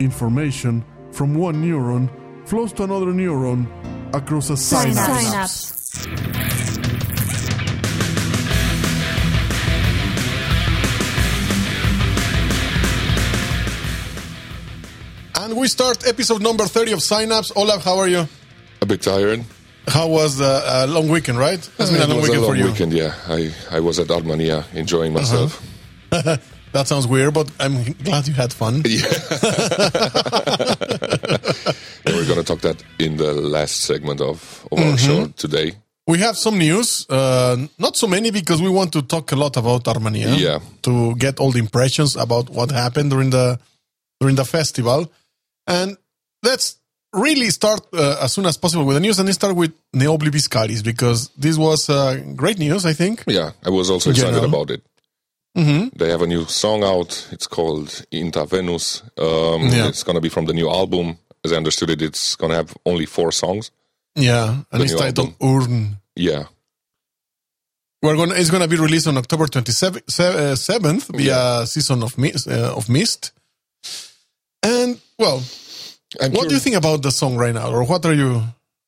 information from one neuron flows to another neuron across a synapse. Synapse. And we start episode number 30 of Synapse. Olaf, how are you? A bit tired. How was the uh, long weekend, right? It's been a It long was weekend a long for you. weekend, yeah. I, I was at Artmania enjoying myself. That sounds weird, but I'm glad you had fun. And we're going to talk that in the last segment of, of Mm-hmm. our show today. We have some news, uh, not so many because we want to talk a lot about Artmania. Yeah. To get all the impressions about what happened during the during the festival, and let's really start uh, as soon as possible with the news, and let's start with Ne Obliviscaris because this was uh, great news, I think. Yeah, I was also excited about it. Mm-hmm. They have a new song out. It's called Intra Venus. Um, Yeah. It's going to be from the new album. As I understood it, it's going to have only four songs. Yeah, and it's titled Urn. Yeah. We're gonna. It's gonna be released on October twenty seventh via Season of Mist. Uh, of Mist. And well, I'm what do you think about the song right now, or what are you?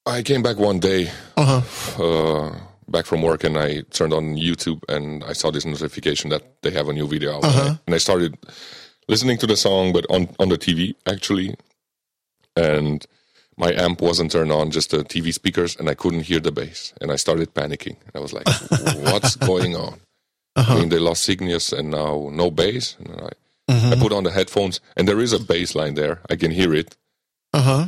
I came back one day Uh huh. uh, back from work and I turned on YouTube and I saw this notification that they have a new video out. Uh-huh. And I started listening to the song, but on, on the TV actually. And my amp wasn't turned on, just the TV speakers, and I couldn't hear the bass. And I started panicking. I was like, what's going on? Uh-huh. I mean, they lost Cygnus and now no bass. And I, Mm-hmm. I put on the headphones and there is a bass line there. I can hear it. Uh huh.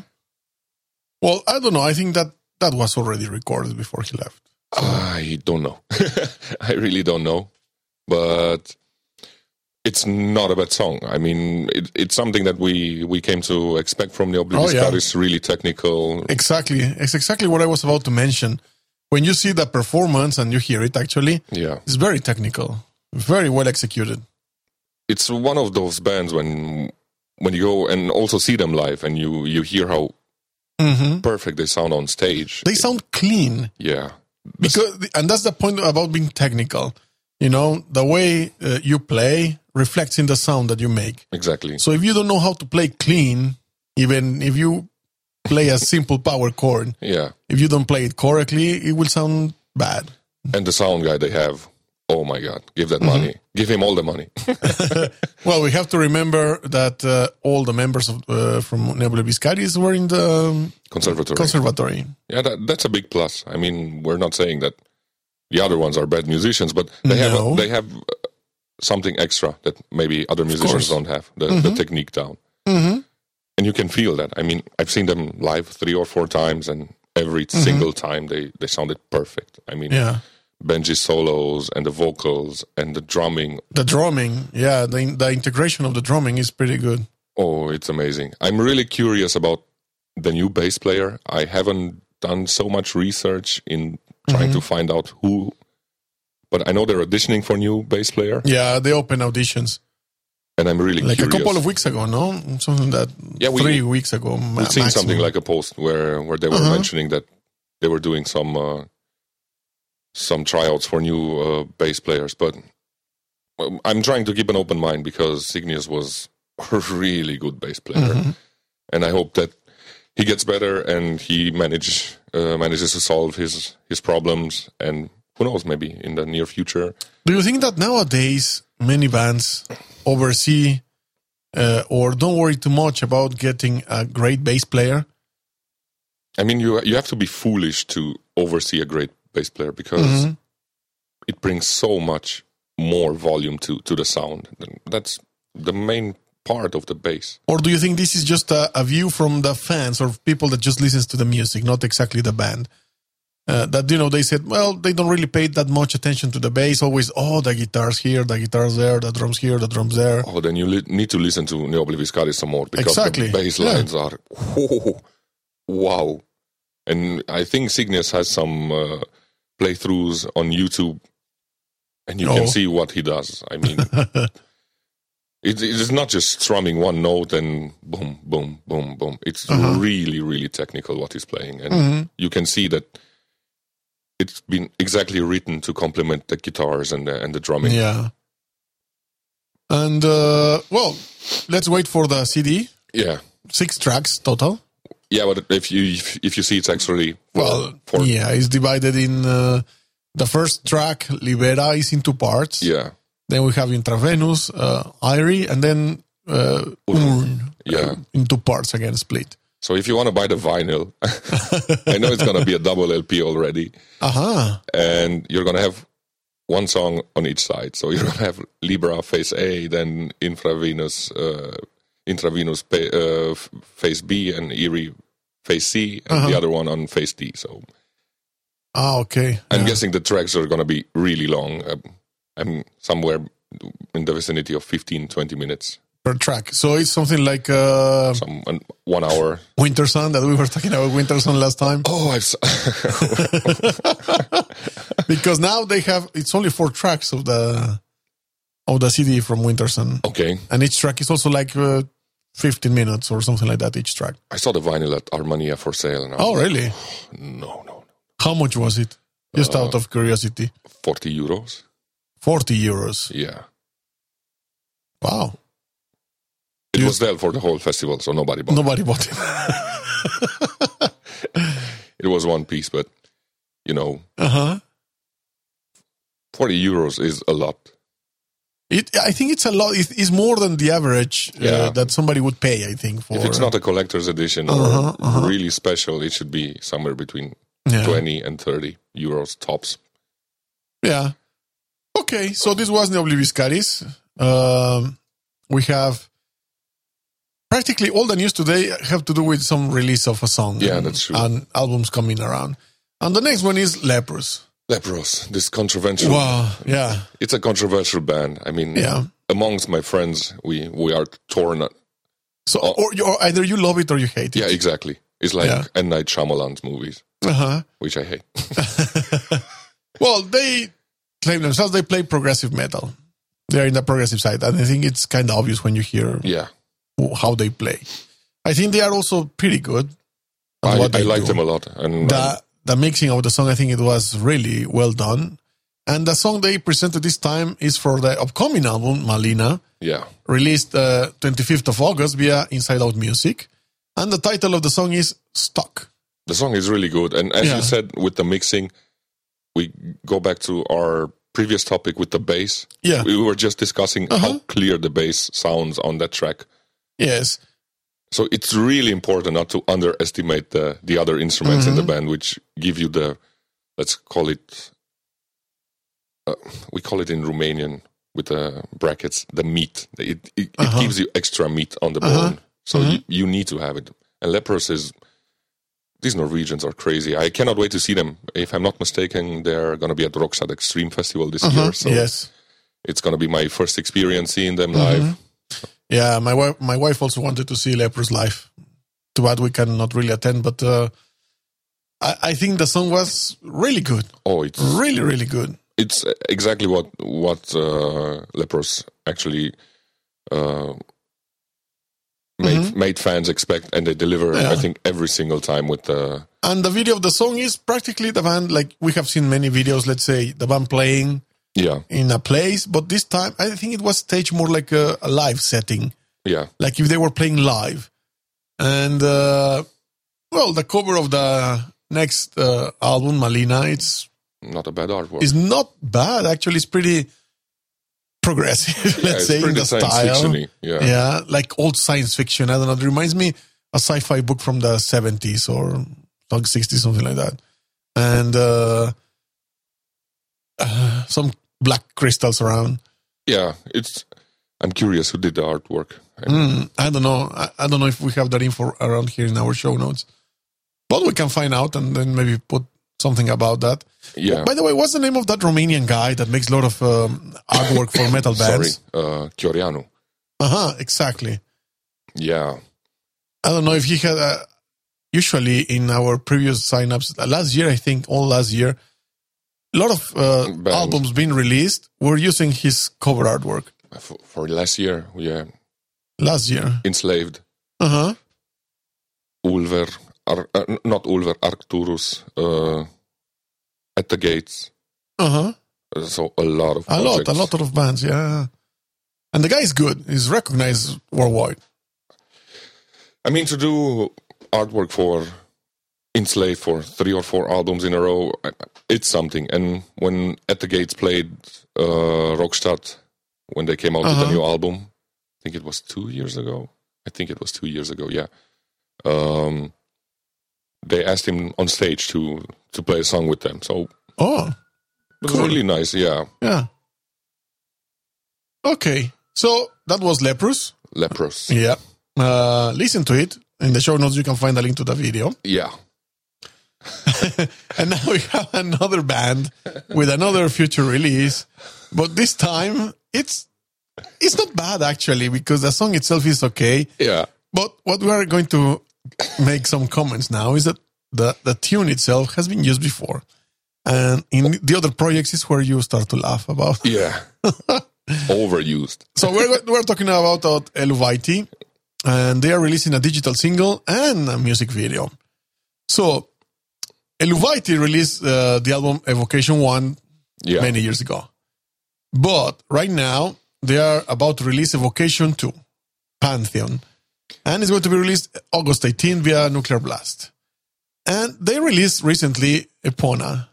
Well, I don't know. I think that that was already recorded before he left. I don't know. I really don't know. But it's not a bad song. I mean, it, it's something that we, we came to expect from the Oh, Oblivious yeah. God. It's really technical. Exactly. It's exactly what I was about to mention. When you see the performance and you hear it, actually, Yeah. it's very technical, very well executed. It's one of those bands when when you go and also see them live and you, you hear how hmm perfect they sound on stage. They sound clean. yeah. Because and that's the point about being technical you know the way uh, you play reflects in the sound that you make Exactly. so if you don't know how to play clean even if you play a simple power chord Yeah. if you don't play it correctly it will sound bad And the sound guy they have, oh my God, give that Mm-hmm. money. Give him all the money. well we have to remember that uh, all the members of uh, from Ne Obliviscaris were in the um, Conservatory. conservatory Yeah, that, that's a big plus. I mean, we're not saying that the other ones are bad musicians, but they No. have they have uh, something extra that maybe other musicians don't have the, the technique down, mm-hmm. and you can feel that. I mean, I've seen them live three or four times, and every single time they they sounded perfect. I mean, yeah Benji's solos and the vocals and the drumming. the drumming yeah the, the integration of the drumming is pretty good Oh, it's amazing. I'm really curious about the new bass player. I haven't done so much research in trying to find out who, but I know they're auditioning for new bass player, yeah they open auditions and I'm really like curious. a couple of weeks ago, no? Something that Yeah, we- three weeks ago. I've seen something like a post where where they were Uh-huh. mentioning that they were doing some uh, some tryouts for new uh, bass players, but um, I'm trying to keep an open mind because Cygnus was a really good bass player, Mm-hmm. and I hope that he gets better and he manage uh, manages to solve his his problems, and who knows, maybe in the near future. Do you think that nowadays many bands oversee uh, or don't worry too much about getting a great bass player? I mean, you you have to be foolish to oversee a great bass player because Mm-hmm. it brings so much more volume to to the sound. That's the main part of the bass. Or do you think this is just a, a view from the fans or people that just listens to the music, not exactly the band? Uh, that you know they said, well, they don't really pay that much attention to the bass. Always, oh, the guitars here, the guitars there, the drums here, the drums there. Oh, then you li- need to listen to Ne Obliviscaris some more because Exactly, the bass yeah. lines are oh, wow. And I think Cygnus has some uh, playthroughs on YouTube, and you Oh. can see what he does. I mean, it, it is not just strumming one note and boom, boom, boom, boom. It's Uh-huh. really, really technical what he's playing, and Mm-hmm. you can see that it's been exactly written to complement the guitars and the, and the drumming. Yeah. And uh, well, let's wait for the CD Yeah, Six tracks total. Yeah, but if you if, if you see, it's actually four, Well, yeah, it's divided in uh, the first track, Libera, is in two parts. yeah, Then we have Intravenous, uh, Eyrie, and then uh, Urn yeah. in two parts again, split. So if you want to buy the vinyl, I know it's gonna be a double LP already, Aha. and you're gonna have one song on each side. So you're gonna have Libera face A, then Intravenous, uh, Intravenous pa- uh, face B, and Eyrie face C, and the other one on face D. So Ah, okay. I'm Yeah. guessing the tracks are gonna be really long. Um, I'm somewhere in the vicinity of 15, 20 minutes, per track. So it's something like uh, some one- one hour. Winter Sun that we were talking about Winter Sun last time. Oh, I've s- Because now they have it's only four tracks of the of the CD from Winter Sun, okay. and each track is also like uh, 15 minutes or something like that. Each track. I saw the vinyl at Artmania for sale. And Oh, like, really? No, no, no. How much was it? Just out of curiosity. 40 euros. 40 euros. Yeah. Wow. It You- was there for the whole festival, so nobody bought Nobody bought it. it. It was one piece, but, you know, Uh huh. 40 euros is a lot. It, I think it's a lot. It, it's more than the average uh, that somebody would pay. I think for If it's not a collector's edition or Uh-huh, uh-huh. really special, it should be somewhere between yeah. 20 and 30 euros tops. Yeah. Okay, so this was Ne Obliviscaris. Um, we have practically all the news today have to do with some release of a song. Yeah, and, that's true. And albums coming around. And the next one is Leprous. Leprous, this controversial. Wow. Yeah. It's a controversial band. I mean, Yeah. amongst my friends, we, we are torn. So, or, or either you love it or you hate it. Yeah, exactly. It's like Yeah. M. Night Shyamalan's movies, Uh-huh. which I hate. Well, they claim themselves they play progressive metal. They're in the progressive side, and I think it's kind of obvious when you hear Yeah. how they play. I think they are also pretty good. I, I like do. them a lot. And the the mixing of the song, I think it was really well done. And the song they presented this time is for the upcoming album Malina, yeah. released uh, 25th of August via Inside Out Music. And the title of the song is Stuck. The song is really good. And as Yeah. you said, with the mixing, we go back to our previous topic with the bass. Yeah. We were just discussing Uh-huh. how clear the bass sounds on that track. Yes. So it's really important not to underestimate the, the other instruments in the Mm-hmm. band, which give you the, let's call it, uh, we call it in Romanian with the brackets, the meat. It, it, Uh-huh. it gives you extra meat on the bone. So Mm-hmm. you, you need to have it. And Leprous is, these Norwegians are crazy. I cannot wait to see them. If I'm not mistaken, they're going to be at Rockstadt Extreme Festival this year. So Uh-huh. yes. it's going to be my first experience seeing them live. Yeah, my wife my wife also wanted to see Leprous live. Too bad we cannot really attend, but uh, I, I think the song was really good. Oh, it's Really, really good. it's exactly what what uh, Leprous actually uh, made made fans expect, and they deliver. Mm-hmm. Yeah. I think every single time with the And the video of the song is practically the band, like we have seen many videos, let's say, the band playing yeah in a place, but this time I think it was staged more like a, a live setting, yeah like if they were playing live. And, uh, well, the cover of the next uh, album, Malina, it's, not a bad artwork. it's not bad. Actually, it's pretty progressive, yeah, let's say, in the style. Yeah. Yeah, like old science fiction. I don't know. It reminds me a sci-fi book from the seventies or like sixties, something like that. And uh, uh, some black crystals around. yeah. It's. I'm curious who did the artwork. I Mm, I don't know. I, I don't know if we have that info around here in our show notes, but we can find out and then maybe put something about that. Yeah. By the way, what's the name of that Romanian guy that makes a lot of um, artwork for metal Sorry, bands? uh, Chioreanu. Uh huh. Exactly. Yeah. I don't know if he had. Uh, usually in our previous signups last year, I think all last year, a lot of uh, albums being released were using his cover artwork For, for last year, yeah, last year. enslaved Uh huh. Ulver, Ar, uh, not Ulver, Arcturus, uh, at the gates. Uh huh. Uh, So a lot of A lot, a lot of bands, yeah. And the guy is good. He's recognized worldwide. I mean, to do artwork for Enslaved for three or four albums in a row, I- it's something. And when At the Gates played uh, Rockstadt, when they came out with Uh-huh. the new album, I think it was two years ago. I think it was two years ago, yeah. Um, they asked him on stage to to play a song with them. So Oh, it was Cool. really nice, yeah. yeah. Okay, so that was Leprous. Lepros. Yeah. Uh, listen to it. In the show notes, you can find a link to the video. Yeah. And now we have another band with another future release, but this time it's it's not bad actually because the song itself is okay. Yeah. But what we are going to make some comments now is that the the tune itself has been used before, and in the other projects is where you start to laugh about. Yeah. Overused. So we're we're talking about uh, Eluveitie, and they are releasing a digital single and a music video. So Eluveitie released uh, the album Evocation One Yeah. many years ago, but right now they are about to release Evocation Two, Pantheon, and it's going to be released August 18 via Nuclear Blast. And they released recently Epona,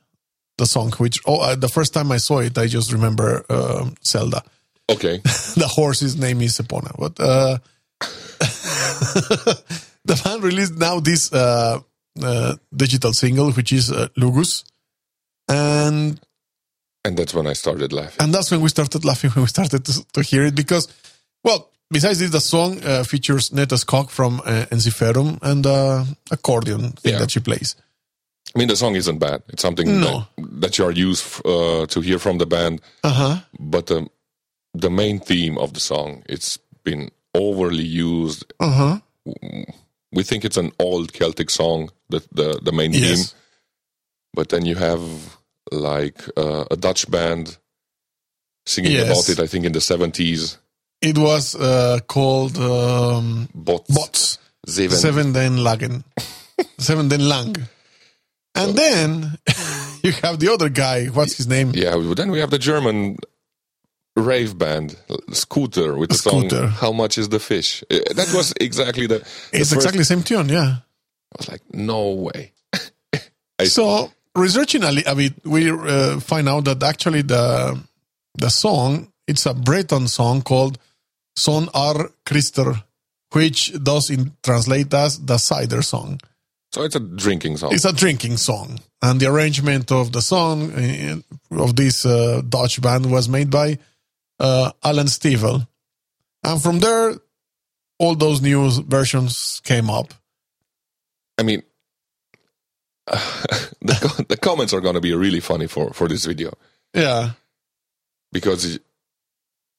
the song, which oh, uh, the first time I saw it, I just remember um Zelda Okay. the horse's name is Epona. But uh, the band released now this uh, uh, digital single, which is uh, Lugus, and And that's when I started laughing. and that's when we started laughing when we started to, to hear it because, well, besides this, the song uh, features Netta Skog from uh, Ensiferum and uh, accordion thing Yeah. that she plays. I mean, the song isn't bad. It's something No. that, that you are used uh, to hear from the band. Uh huh. But the the main theme of the song, it's been overly used. Uh huh. We think it's an old Celtic song, the the, the main Yes. theme. But then you have like uh, a Dutch band singing Yes. about it. I think in the seventies. It was uh, called um, Bots. Bots. Zeven. Seven Den Lagen. Seven Den Lang. And then you have the other guy. What's his name? Yeah. Then we have the German rave band Scooter with the Scooter. song "How Much Is the Fish." Uh, That was exactly the. the It's exactly the same tune, yeah. I was like, no way. So researching a, a bit, we uh, find out that actually the the song it's a Breton song called "Son Ar Chistr," which does in translate as the cider song. So it's a drinking song. It's a drinking song, and the arrangement of the song uh, of this uh, Dutch band was made by uh, Alan Stivell, and from there, all those new versions came up. I mean, the, the comments are going to be really funny for, for this video Yeah, because it-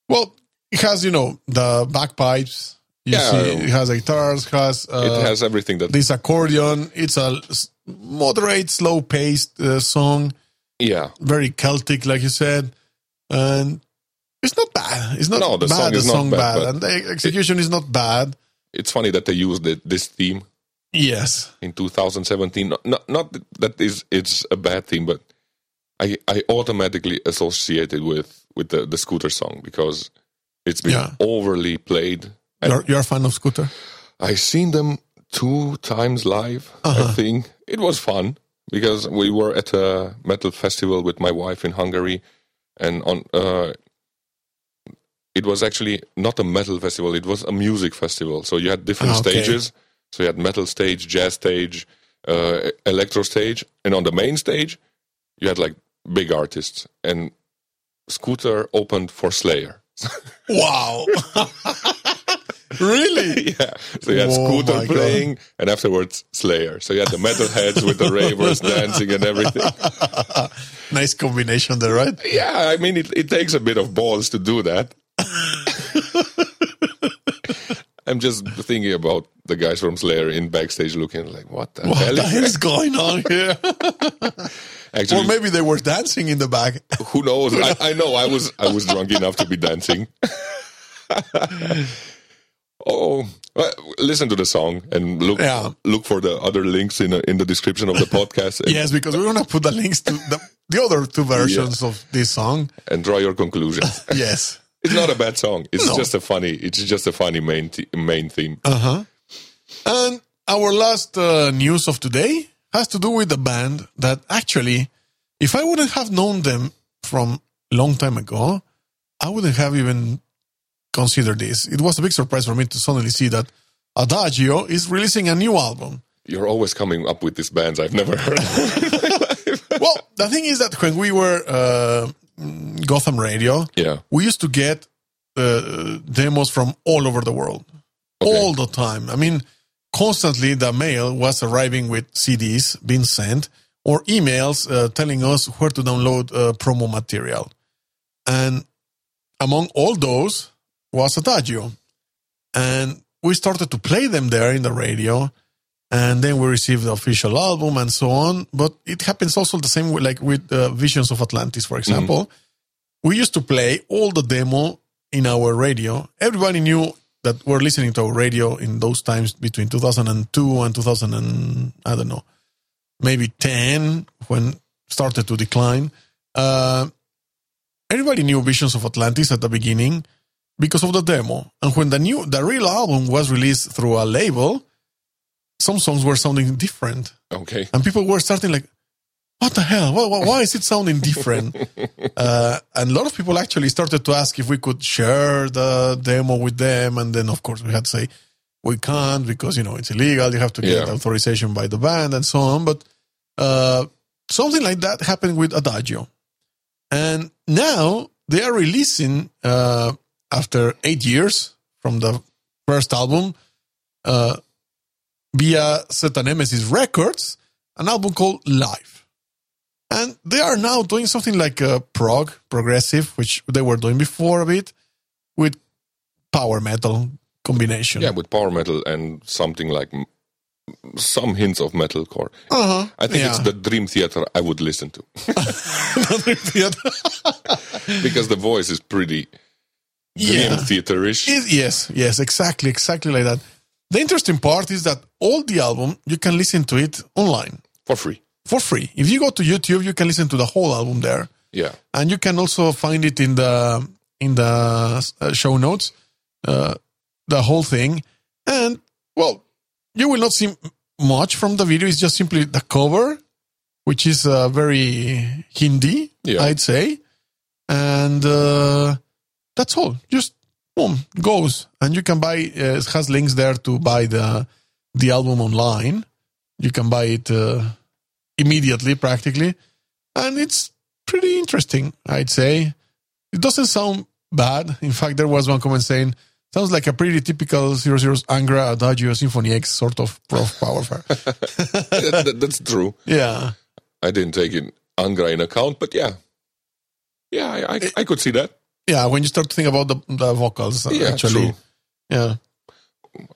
well, it has you know the bagpipes. You Yeah. see, it has guitars, has uh, it has everything that. this accordion. It's a moderate, slow-paced uh, song, Yeah. very Celtic, like you said, and it's not bad. It's not No, the bad. song the is not bad, bad, and the execution is not bad. It's funny that they used it, this theme Yes, in 2017. Not, not, not that is it's a bad theme, but I, I automatically associate it with, with the, the scooter song because it's been Yeah. overly played. You're, you're a fan of Scooter. I seen them two times live. Uh-huh. I think it was fun because we were at a metal festival with my wife in Hungary, and on uh, it was actually not a metal festival; it was a music festival. So you had different Ah, okay. stages. So you had metal stage, jazz stage, uh, electro stage, and on the main stage, you had like big artists. And Scooter opened for Slayer. Wow, really? yeah. So you had Scooter my God. playing, and afterwards Slayer. So you had the metalheads with the ravers dancing and everything. nice combination there, right? Yeah, I mean, it, it takes a bit of balls to do that. I'm just thinking about the guys from Slayer in backstage looking like, what the What hell? the is hell is going on here? Actually, or maybe they were dancing in the back. who knows? I, I know I was I was drunk enough to be dancing. oh, well, listen to the song and look Yeah. look for the other links in uh, in the description of the podcast. Yes, because we're gonna put the links to the, the other two versions of this song. and draw your conclusions. Yes. It's not a bad song. It's No. just a funny. It's just a funny main th- main theme. Uh huh. And our last uh, news of today has to do with the band that actually, if I wouldn't have known them from a long time ago, I wouldn't have even considered this. It was a big surprise for me to suddenly see that Adagio is releasing a new album. You're always coming up with these bands I've never heard. of. Well, the thing is that when we were uh, Gotham Radio, yeah. we used to get uh, demos from all over the world, Okay. all the time. I mean, constantly the mail was arriving with CDs being sent or emails uh, telling us where to download uh, promo material. And among all those was Adagio. And we started to play them there in the radio. And then we received the official album and so on. But it happens also the same way, like with uh, Visions of Atlantis, for example. We used to play all the demo in our radio. Everybody knew that we're listening to our radio in those times between 2002 and 2000 and I don't know, maybe 10 when started to decline. Uh, everybody knew Visions of Atlantis at the beginning because of the demo. And when the new, the real album was released through a label, some songs were sounding different. Okay. And people were starting like, what the hell? Why, why, why is it sounding different? uh, and a lot of people actually started to ask if we could share the demo with them. And then, of course, we had to say, we can't because, you know, it's illegal. You have to get Yeah. authorization by the band and so on. But uh, something like that happened with Adagio. And now they are releasing, uh, after eight years from the first album, uh, via Zeta Nemesis Records, an album called Live. And they are now doing something like a prog, progressive, which they were doing before a bit, with power metal combination. Yeah, with power metal and something like some hints of metalcore. Uh-huh. I think Yeah. it's the Dream Theater I would listen to because the voice is pretty Dream Yeah. Theater-ish. It- yes, yes, exactly, exactly like that. The interesting part is that all the album, you can listen to it online for free. for free. If you go to YouTube, you can listen to the whole album there. Yeah. and you can also find it in the in the uh, show notes uh, the whole thing and well you will not see much from the video it's just simply the cover which is uh, very hindi Yeah. i'd say and uh, that's all just boom goes and you can buy uh, it has links there to buy the the album online you can buy it uh, immediately practically and it's pretty interesting, I'd say. It doesn't sound bad. In fact, there was one comment saying, sounds like a pretty typical 00's Angra Adagio Symphony X sort of prog power fair. That- that- that's true. yeah. I didn't take in Angra in account, but yeah. Yeah, I, I, I could see that. Yeah, when you start to think about the, the vocals, uh, Yeah, actually. true. Yeah.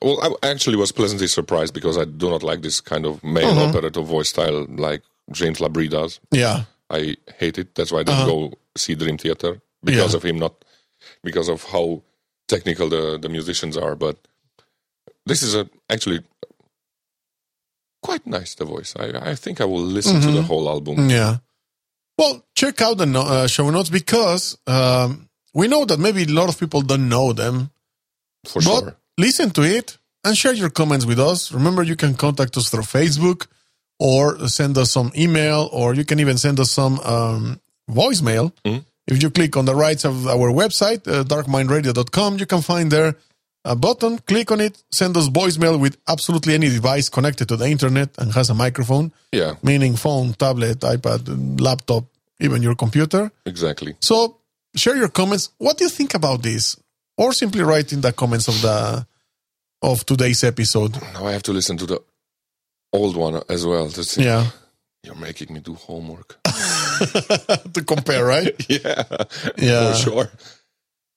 Well, I actually was pleasantly surprised because I do not like this kind of male Uh-huh. operator voice style like James Labrie does. Yeah. I hate it. That's why I didn't Uh-huh. go see Dream Theater because Yeah. of him, not because of how technical the, the musicians are. But this is a, actually quite nice, the voice. I, I think I will listen to Mm-hmm. the whole album. Yeah. Well, check out the no- uh, show notes because um, we know that maybe a lot of people don't know them. For but sure. listen to it and share your comments with us. Remember, you can contact us through Facebook or send us some email, or you can even send us some um, voicemail. Mhm. If you click on the right of our website, uh, darkmindradio.com, you can find there a button. Click on it, send us voicemail with absolutely any device connected to the internet and has a microphone, Yeah, meaning phone, tablet, iPad, laptop, even your computer. exactly. So share your comments. What do you think about this? Or simply write in the comments of the of today's episode. Now I have to listen to the old one as well. To see. Yeah. You're making me do homework. to compare, right? yeah, Yeah. for sure.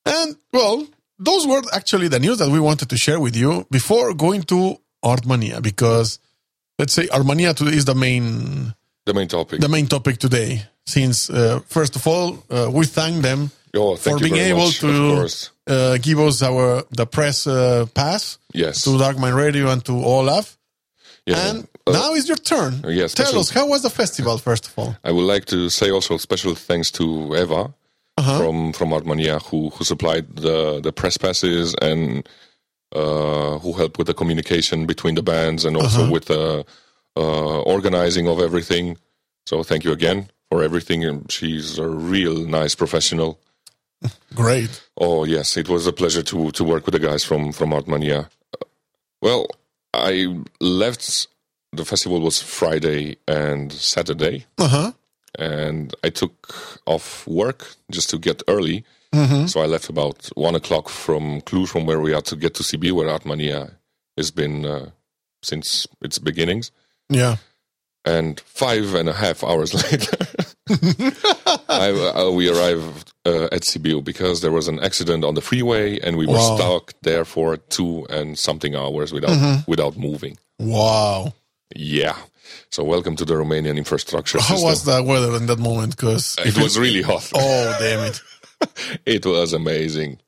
And well, those were actually the news that we wanted to share with you before going to Artmania because let's say Artmania today is the main The main topic. the main topic today. Since uh, first of all, uh, we thank them oh, thank for being able much, to uh, give us our the press uh, pass Yes. to Dark Mind Radio and to Olaf. yeah. And Uh, now is your turn. yes, Tell special- us, how was the festival, first of all? I would like to say also special thanks to Eva Uh-huh. from from Artmania who who supplied the the press passes and uh, who helped with the communication between the bands and also with the uh, organizing of everything. So thank you again for everything. And she's a real nice professional. Great. Oh yes, it was a pleasure to to work with the guys from from Artmania. Well, I left. The festival was Friday and Saturday, Uh huh. and I took off work just to get early. Mm-hmm. So I left about one o'clock from Cluj, from where we are, to get to Sibiu, where Artmania has been uh, since its beginnings. Yeah. And five and a half hours later, I, uh, we arrived uh, at Sibiu because there was an accident on the freeway, and we were Wow. stuck there for two and something hours without Mm-hmm. without moving. Wow. Yeah. So welcome to the Romanian infrastructure How system. was the weather in that moment? Because it was really hot. Oh damn it! it was amazing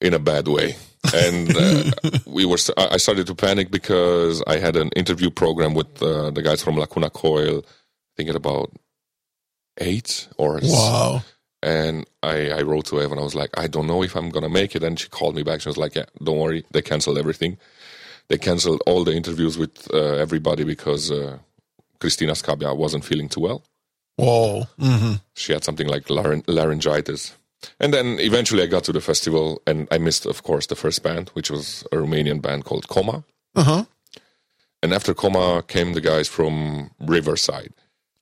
in a bad way and uh, we were i started to panic because i had an interview program with uh, the guys from lacuna coil i think at about eight or Wow. and I, I wrote to Eva and I was like, I don't know if I'm gonna make it. And she called me back. She was like, Yeah, don't worry. They canceled everything. They canceled all the interviews with uh, everybody because uh, Cristina Scabbia wasn't feeling too well. Whoa. Mm-hmm. She had something like laryn- laryngitis. And then eventually I got to the festival and I missed, of course, the first band, which was a Romanian band called Coma. Uh huh. And after Coma came the guys from Riverside.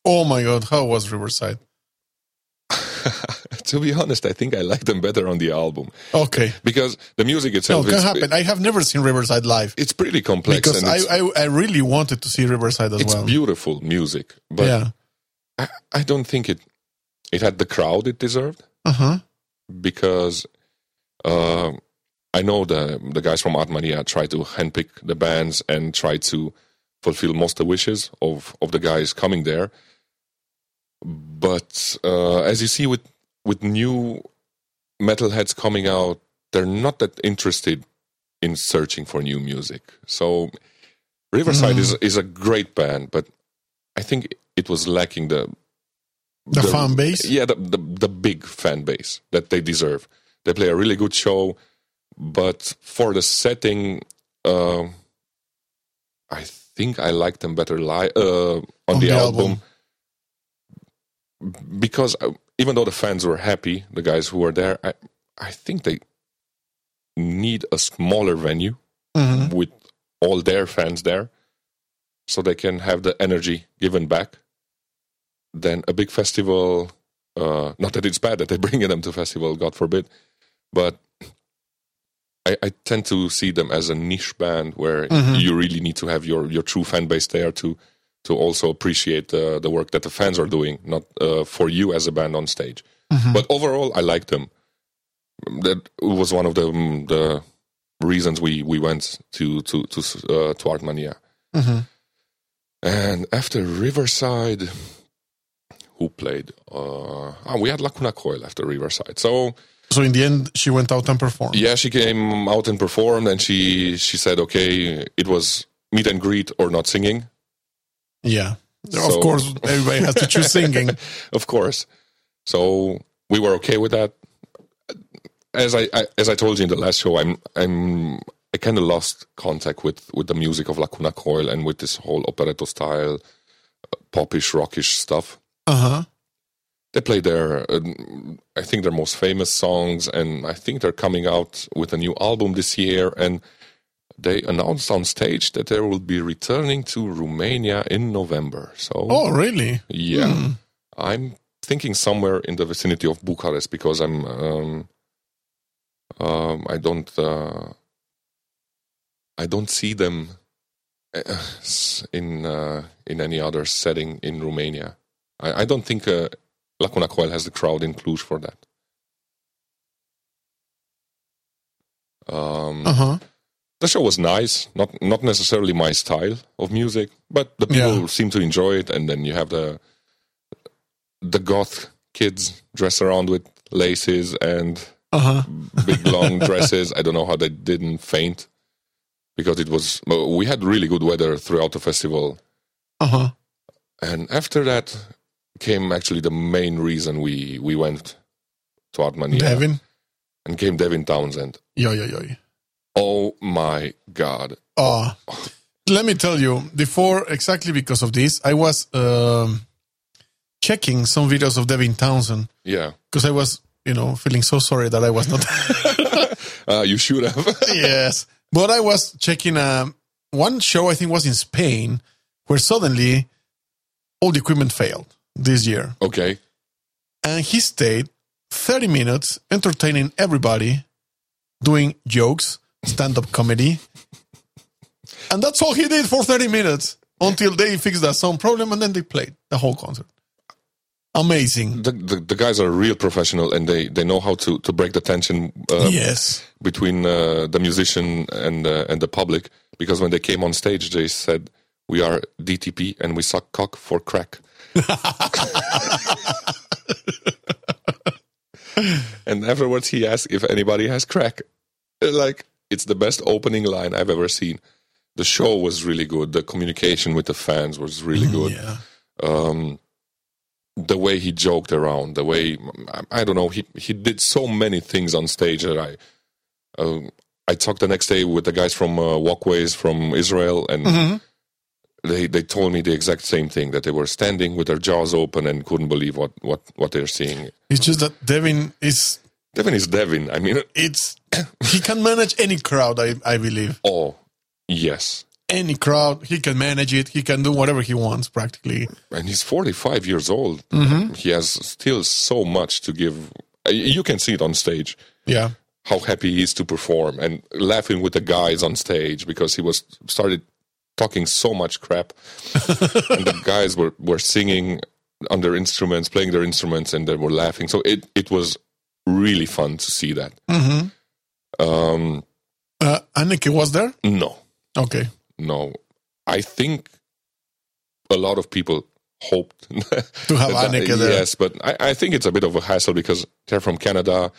Oh my god! How was Riverside? to be honest, I think I like them better on the album Okay. because the music itself. No, can happen. I have never seen Riverside live it's pretty complex because and I, I I really wanted to see Riverside as it's well. It's beautiful music, but yeah. I, I don't think it it had the crowd it deserved Uh huh. Because uh, I know the the guys from Artmania try to handpick the bands and try to fulfill most of the wishes of of the guys coming there. But uh, as you see with with new metalheads coming out, they're not that interested in searching for new music. So Riverside is is a great band, but I think it was lacking the The fan base? Yeah, the, the the big fan base that they deserve. They play a really good show, but for the setting, uh, I think I like them better live uh, on, On the, the album. album. Because uh, even though the fans were happy, the guys who were there, I I think they need a smaller venue hmm with all their fans there so they can have the energy given back than a big festival uh, not that it's bad that they're bringing them to festival god forbid but I, I tend to see them as a niche band where Mhm. you really need to have your, your true fan base there to to also appreciate uh, the work that the fans are doing not uh, for you as a band on stage Mhm. but overall i like them that was one of the the reasons we we went to to to uh, to Artmania. hmm And after Riverside, who played? Uh, ah, we had Lacuna Coil after Riverside. So So in the end, she went out and performed. yeah, she came out and performed, and she she said, okay, it was meet and greet or not singing. Yeah. So- of course, everybody has to choose singing. of course. So we were okay with that. As I, I as I told you in the last show, I'm I'm I kind of lost contact with with the music of Lacuna Coil and with this whole operetto style, uh, popish, rockish stuff. Uh huh. They play their, uh, I think their most famous songs, and I think they're coming out with a new album this year. And they announced on stage that they will be returning to Romania in November. So Oh, really? yeah, I'm thinking somewhere in the vicinity of Bucharest because I'm um, um, I don't uh, I don't see them uh, in uh, in any other setting in Romania. I, I don't think uh, Lacuna Coil has the crowd in Cluj for that. Um, Uh huh. the show was nice, not not necessarily my style of music, but the people Yeah. seem to enjoy it. And then you have the the goth kids dress around with laces and Uh huh. big long dresses. I don't know how they didn't faint because it was. We had really good weather throughout the festival, Uh huh. and after that came actually the main reason we we went to Artmania Devin. and came Devin Townsend. Yo, yo, yo. Oh my god! Oh, let me tell you, before exactly because of this, I was um, checking some videos of Devin Townsend Yeah, because I was, you know, feeling so sorry that I was not. uh, you should have. yes, but I was checking um, one show. I think was in Spain, where suddenly all the equipment failed this year, okay. and he stayed thirty minutes entertaining everybody, doing jokes, stand-up comedy, and that's all he did for thirty minutes until they fixed that sound problem, and then they played the whole concert. Amazing. The, the the guys are real professional, and they they know how to to break the tension. Uh, yes. between uh, the musician and uh, and the public because when they came on stage they said we are DTP and we suck cock for crack. and afterwards he asked if anybody has crack. Like it's the best opening line I've ever seen. The show was really good. The communication with the fans was really good. Yeah. Um, the way he joked around, the way I, I don't know, he he did so many things on stage that I uh, I talked the next day with the guys from uh, Walkways from Israel, and they they told me the exact same thing that they were standing with their jaws open and couldn't believe what what what they're seeing. It's just that Devin is Devin is Devin. I mean, it's he can manage any crowd. I I believe oh yes, any crowd he can manage it. He can do whatever he wants practically. and he's 45 years old. He has still so much to give. Uh, You can see it on stage. Yeah. how happy he is to perform and laughing with the guys on stage because he was started talking so much crap. And the guys were, were singing on their instruments playing their instruments and they were laughing. So it, it was really fun to see that. Um, Uh, Anneke was there. no. Okay. no. I think a lot of people hoped To have Anneke there. yes but I, I think it's a bit of a hassle because they're from canada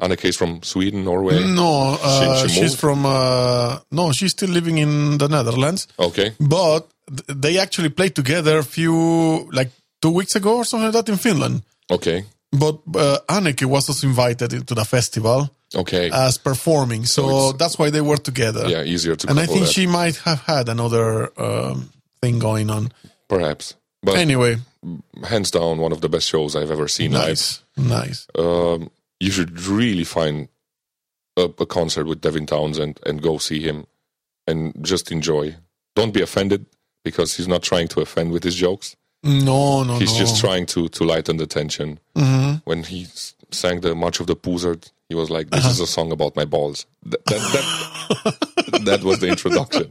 Anneke is from sweden norway No, uh, She- she she's from. Uh, no, she's still living in the Netherlands. okay But they actually played together a few, like two weeks ago or something like that in Finland. okay But uh, Anneke was also invited into the festival okay as performing, so it's- that's why they were together. yeah easier to and I think that. she might have had another um, thing going on. Perhaps. But Anyway, hands down, one of the best shows I've ever seen nice, nice. Um, you should really find a, a concert with Devin Townsend and go see him and just enjoy. Don't be offended because he's not trying to offend with his jokes. No, no, He's no. just trying to, to lighten the tension. Mhm. When he sang the March of the Poozers, he was like, This is a song about my balls. That, that, that, that was the introduction.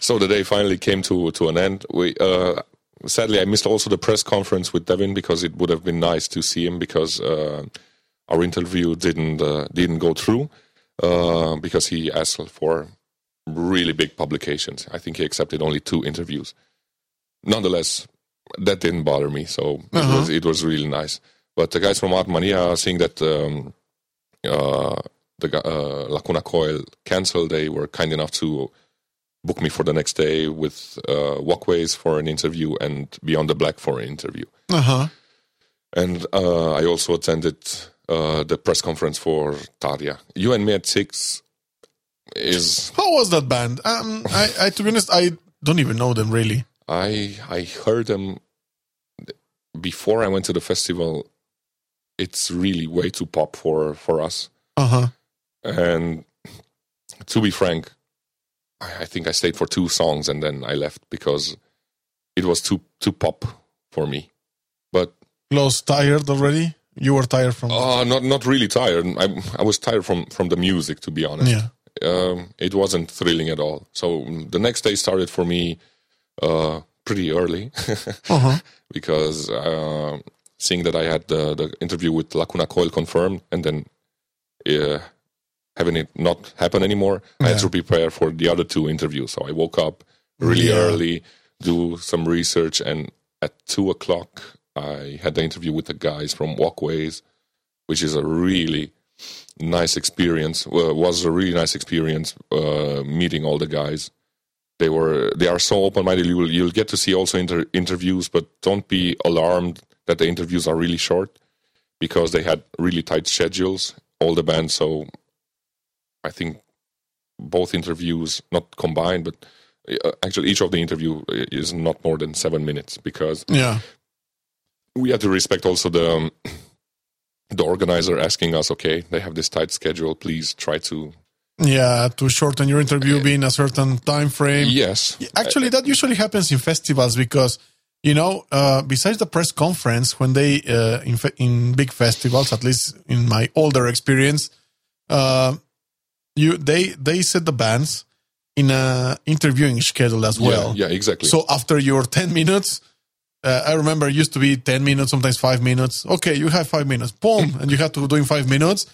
so the day finally came to to an end. We uh, sadly I missed also the press conference with Devin because it would have been nice to see him because uh, our interview didn't uh, didn't go through uh, because he asked for really big publications. I think he accepted only two interviews. Nonetheless, that didn't bother me, so it was it was really nice. But the guys from Art Mania seeing that um, uh, the uh, Lacuna Coil canceled, they were kind enough to book me for the next day with uh, Walkways for an interview and Beyond the Black for an interview. Uh huh. And uh, I also attended uh, the press conference for Tarja. You and me at six is How was that band? Um, I, I, to be honest, I don't even know them really. I I heard them before I went to the festival. It's really way too pop for for us. Uh huh. And to be frank, I I think I stayed for two songs and then I left because it was too too pop for me. But Close tired already. You were tired from. uh, not not really tired. I I was tired from from the music to be honest. yeah. um, it wasn't thrilling at all. So the next day started for me uh, pretty early Uh huh. because uh, seeing that I had the, the interview with Lacuna Coil confirmed and then uh, having it not happen anymore, I had to prepare for the other two interviews. So I woke up really Yeah. early, do some research, and at two o'clock I had the interview with the guys from Walkways, which is a really nice experience. Well, was a really nice experience uh, meeting all the guys. They were they are so open minded. You will you'll get to see also inter- interviews, but don't be alarmed that the interviews are really short because they had really tight schedules. All the bands, so I think both interviews, not combined, but uh, actually each of the interview is not more than seven minutes because Yeah. we had to respect also the um, the organizer asking us, okay, they have this tight schedule, please try to. Yeah, to shorten your interview being a certain time frame. Yes, Actually, that usually happens in festivals because, you know, uh, besides the press conference, when they uh, in fe- in big festivals, at least in my older experience, uh, you they they set the bands in a interviewing schedule as well. yeah, yeah, exactly. So after your ten minutes. Uh, I remember it used to be 10 minutes, sometimes five minutes. Okay, you have five minutes. Boom. and you have to do in five minutes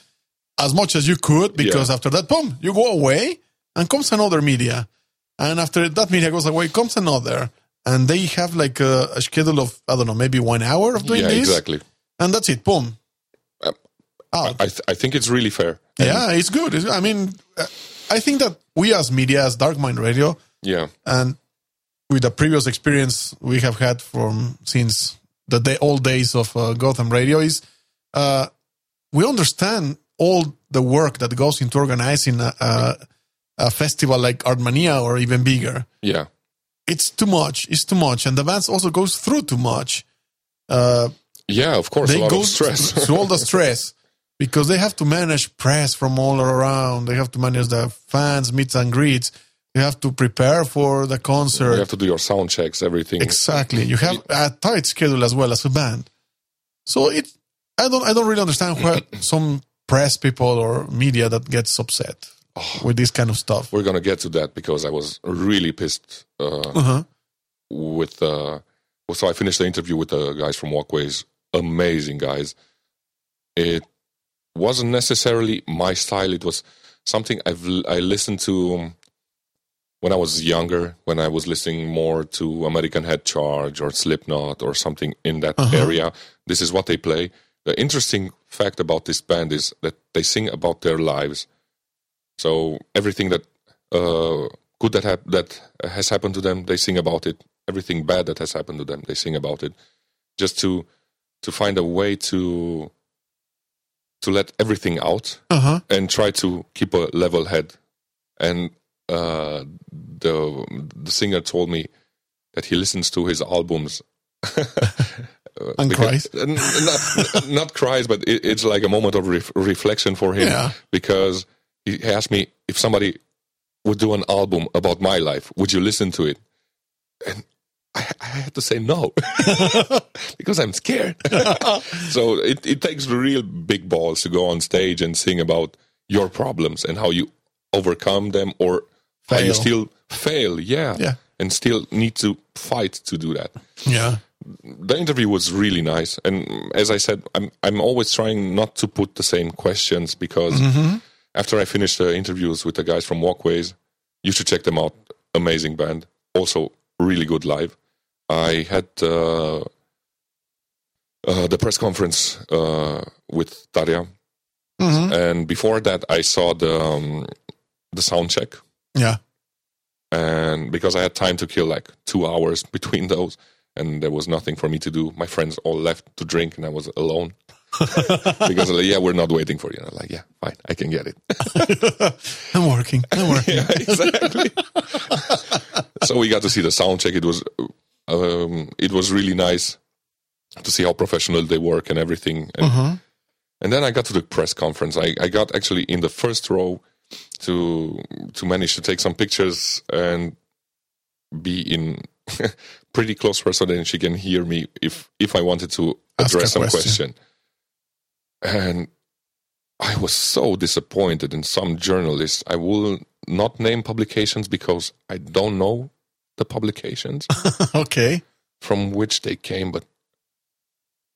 as much as you could because Yeah. after that, boom, you go away and comes another media. And after that media goes away, comes another. And they have like a, a schedule of, I don't know, maybe one hour of doing yeah, this. exactly. And that's it. Boom. Out. I th- I think it's really fair. And- yeah, it's good. It's- I mean, I think that we as media, as Dark Mind Radio, yeah, and with the previous experience we have had from since the day, old days of uh, Gotham Radio is uh, we understand all the work that goes into organizing a, a, a festival like Artmania or even bigger. yeah, It's too much. It's too much, and the bands also goes through too much. Uh, yeah. Of course, a they lot go stress. through all the stress because they have to manage press from all around. They have to manage the fans, meets and greets. They have to prepare for the concert. you have to do your sound checks, everything. Exactly. You have a tight schedule as well as a band. So it I don't I don't really understand why some press people or media that gets upset with this kind of stuff. We're gonna get to that because I was really pissed uh, Uh-huh. with. Uh, so I finished the interview with the guys from Walkways. Amazing guys. It wasn't necessarily my style. It was something I've I listened to um, when I was younger. When I was listening more to American Head Charge or Slipknot or something in that area. This is what they play. The interesting fact about this band is that they sing about their lives. So everything that uh, good that hap- that has happened to them, they sing about it. Everything bad that has happened to them, they sing about it. Just to to find a way to to let everything out Uh-huh. and try to keep a level head. And uh, the the singer told me that he listens to his albums And because- cries. not, not cries, but it, it's like a moment of ref- reflection for him Yeah. because he asked me if somebody would do an album about my life, would you listen to it? And I, I had to say no because I'm scared. so it, it takes real big balls to go on stage and sing about your problems and how you overcome them or how you still fail. Yeah. Yeah. And still need to fight to do that Yeah. the interview was really nice and as i said i'm i'm always trying not to put the same questions because mm-hmm. after i finished the interviews with the guys from walkways you should check them out amazing band also really good live i had uh, uh, the press conference uh, with Daria, Mhm. and before that i saw the um, the sound check Yeah. and because I had time to kill like two hours between those, and there was nothing for me to do. My friends all left to drink, and I was alone because like, yeah, we're not waiting for you. And I'm like, yeah, fine, I can get it. I'm working. I'm working. yeah, exactly. so we got to see the sound check. It was um, it was really nice to see how professional they work and everything. And, Uh-huh. and then I got to the press conference. I, I got actually in the first row to to manage to take some pictures and be in pretty close for her so then she can hear me if if I wanted to address some question. question. And I was so disappointed in some journalists. I will not name publications because I don't know the publications okay. from which they came, but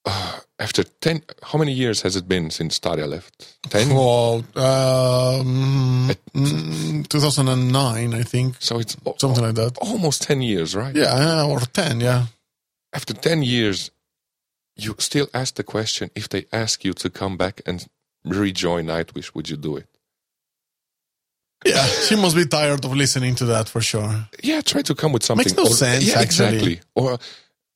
uh, after 10, how many years has it been since Tarja left? 10? Well, um, mm, 2009, I think. So it's al- Something like that. almost 10 years, right? Yeah, or 10, yeah. After 10 years, you still ask the question if they ask you to come back and rejoin Nightwish, would you do it? Yeah, she must be tired of listening to that for sure. Yeah, try to come with something. Makes no sense, Yeah, actually. exactly. Or,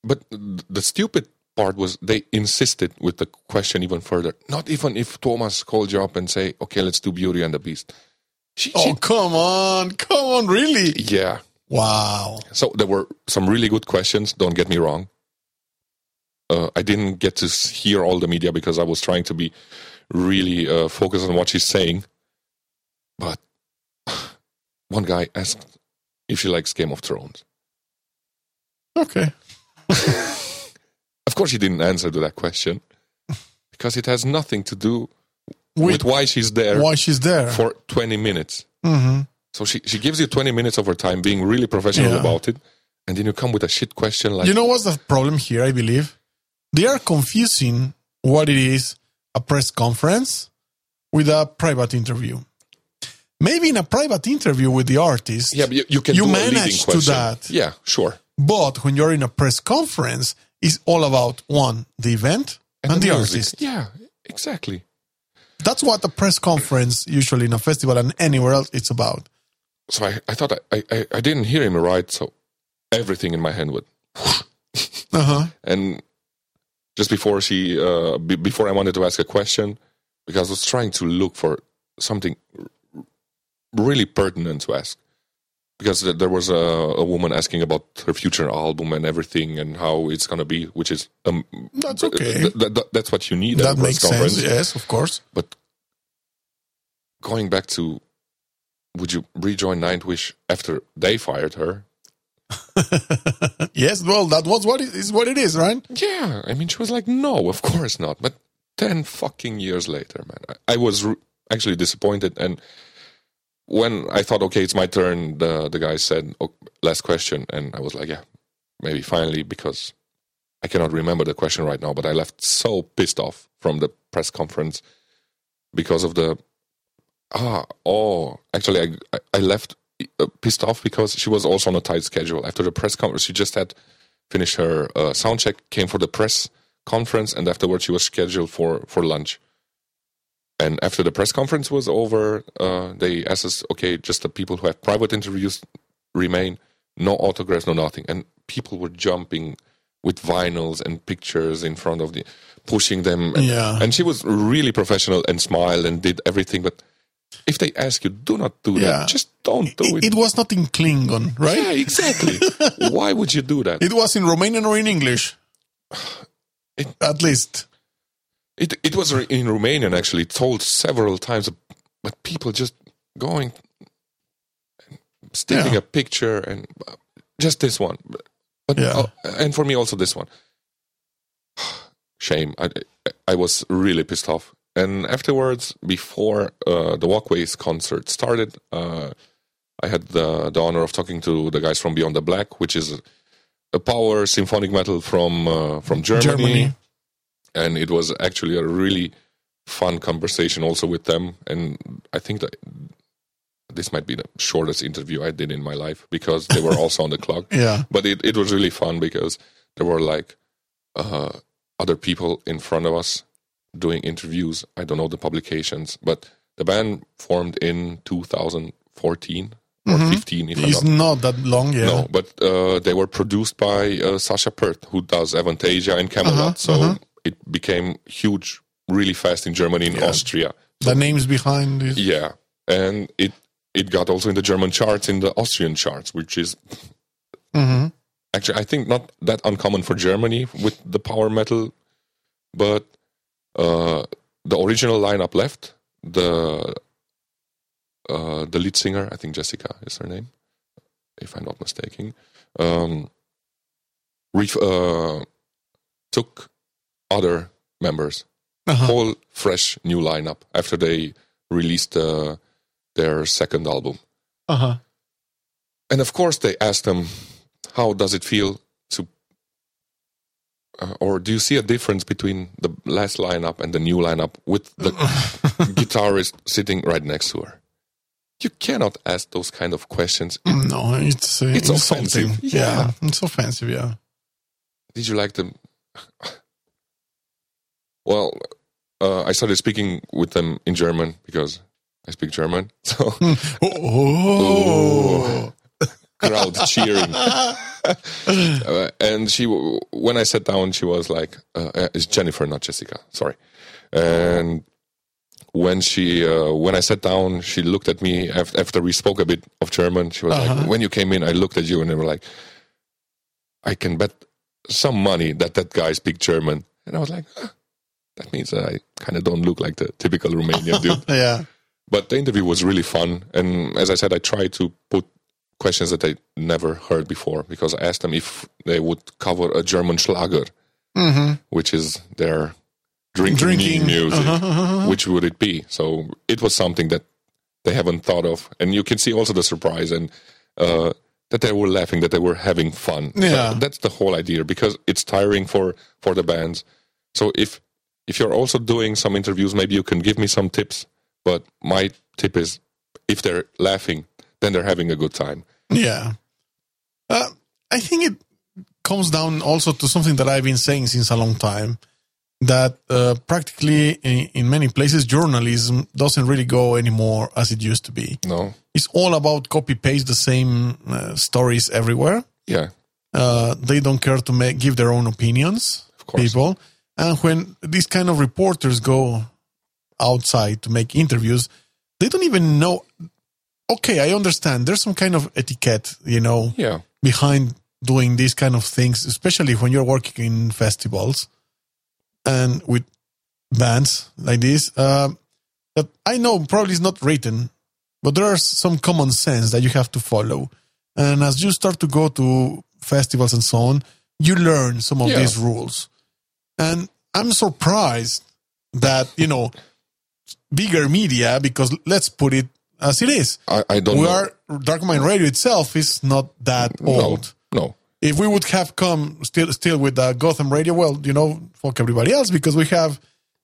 but the stupid part was they insisted with the question even further. Not even if Tuomas called you up and say, "Okay, let's do Beauty and the Beast." She, Oh, she- come on. Come on, really? yeah. Wow. So there were some really good questions. Don't get me wrong. Uh, I didn't get to hear all the media because I was trying to be really uh, focused on what she's saying. But one guy asked if she likes Game of Thrones. Okay. Of course, she didn't answer to that question because it has nothing to do With with why she's there why she's there. for 20 minutes. hmm So she, she gives you 20 minutes of her time being really professional Yeah. about it. And then you come with a shit question like, You know what's the problem here, I believe? They are confusing what it is a press conference with a private interview. Maybe in a private interview with the artist, yeah, you, you can You manage to that. Yeah, sure. but when you're in a press conference, it's all about one, the event and, the, music. artist. Yeah, exactly. That's what a press conference, usually in a festival and anywhere else, it's about. So I, I thought I, I, I didn't hear him right. So everything in my hand went. Uh huh. And just before she, uh, b- before I wanted to ask a question, because I was trying to look for something really pertinent to ask. Because there was a, a woman asking about her future album and everything and how it's going to be, which is um, That's okay. th- th- th- that's what you need. That makes sense. Yes, of course. But going back to, would you rejoin Nightwish after they fired her? yes, well, that was what it is. What it is, right? Yeah, I mean, she was like, no, of course not. But 10 fucking years later, man, I, I was re- actually disappointed. And when I thought, okay, it's my turn, the, the guy said, oh, last question. And I was like, yeah, maybe finally, because I cannot remember the question right now, but I left so pissed off from the press conference because of the. Ah, oh, actually, I, I- left uh, pissed off because she was also on a tight schedule. After the press conference, she just had finished her uh, sound check, came for the press conference, and afterwards she was scheduled for, for lunch. And after the press conference was over, uh, they asked us, okay, just the people who have private interviews remain, no autographs, no nothing. And people were jumping with vinyls and pictures in front of the, pushing them. And, Yeah. and she was really professional and smiled and did everything. But if they ask you, do not do Yeah. that. Just don't do It, it. it was not in Klingon, right? Yeah, exactly. Why would you do that? It was in Romanian or in English. It- At least. It it was in Romanian actually told several times, but people just going, sticking Yeah. a picture and uh, just this one, but Yeah. uh, and for me also this one. Shame. I I was really pissed off. And afterwards, before uh, the Walkways concert started, uh, I had the the honor of talking to the guys from Beyond the Black, which is a power symphonic metal from uh, from Germany Germany. And it was actually a really fun conversation also with them and i think that this might be the shortest interview i did in my life because they were also on the clock Yeah. but it, it was really fun because there were like uh, other people in front of us doing interviews i don't know the publications but the band formed in 2014 or 15 if i'm It's not not that long, yeah. no, but uh, they were produced by uh, Sascha Paeth, who does Avantasia and Kamelot. Uh-huh, so uh-huh. It became huge really fast in Germany and Yeah. Austria. The names behind it. Yeah, and it it got also in the German charts, in the Austrian charts, which is hmm actually I think not that uncommon for Germany with the power metal, but uh, the original lineup left. The uh, the lead singer, I think Jessica is her name, if I'm not mistaken, um, ref- uh, took other members, Uh-huh. whole fresh new lineup after they released uh, their second album. Uh-huh. And of course, they asked them, "How does it feel to, uh, or do you see a difference between the last lineup and the new lineup with the guitarist sitting right next to her?" You cannot ask those kind of questions. No, it's uh, It's insulting. offensive. Yeah. Yeah. it's offensive. Yeah. Did you like them? Well, uh, I started speaking with them in German because I speak German. So Oh, crowd cheering. Uh, and she, when I sat down, she was like, uh, uh, "It's Jennifer, not Jessica." Sorry. And when she uh, when I sat down, she looked at me after, after we spoke a bit of German. She was like, "When you came in, I looked at you and they were like, I can bet some money that that guy speaks German." And I was like, "Huh, "That means I kind of don't look like the typical Romanian dude." Yeah. But the interview was really fun, and as I said, I tried to put questions that I never heard before because I asked them if they would cover a German Schlager, mm-hmm. which is their drinking, Drinking, music. Uh-huh, uh-huh, uh-huh. Which would it be? So it was something that they haven't thought of, and you can see also the surprise and uh, that they were laughing, that they were having fun. Yeah. that's the whole idea because it's tiring for for the bands. So if if you're also doing some interviews, maybe you can give me some tips. But my tip is, if they're laughing, then they're having a good time. Yeah. Uh, I think it comes down also to something that I've been saying since a long time that uh, practically in, in many places journalism doesn't really go anymore as it used to be. No, It's all about copy paste the same uh, stories everywhere. yeah, Uh, they don't care to make give their own opinions. Of course. people, and when these kind of reporters go outside to make interviews, they don't even know. Okay, I understand. There's some kind of etiquette, you know, yeah, behind doing these kind of things, especially when you're working in festivals and with bands like this. Uh, that I know probably is not written, but there are some common sense that you have to follow. And as you start to go to festivals and so on, you learn some of Yeah. these rules. And I'm surprised that, you know, bigger media, because let's put it as it is. I, I don't We know. are Dark Mind Radio itself is not that old. no, If we would have come still still with uh, Gotham Radio, well, you know, fuck everybody else because we have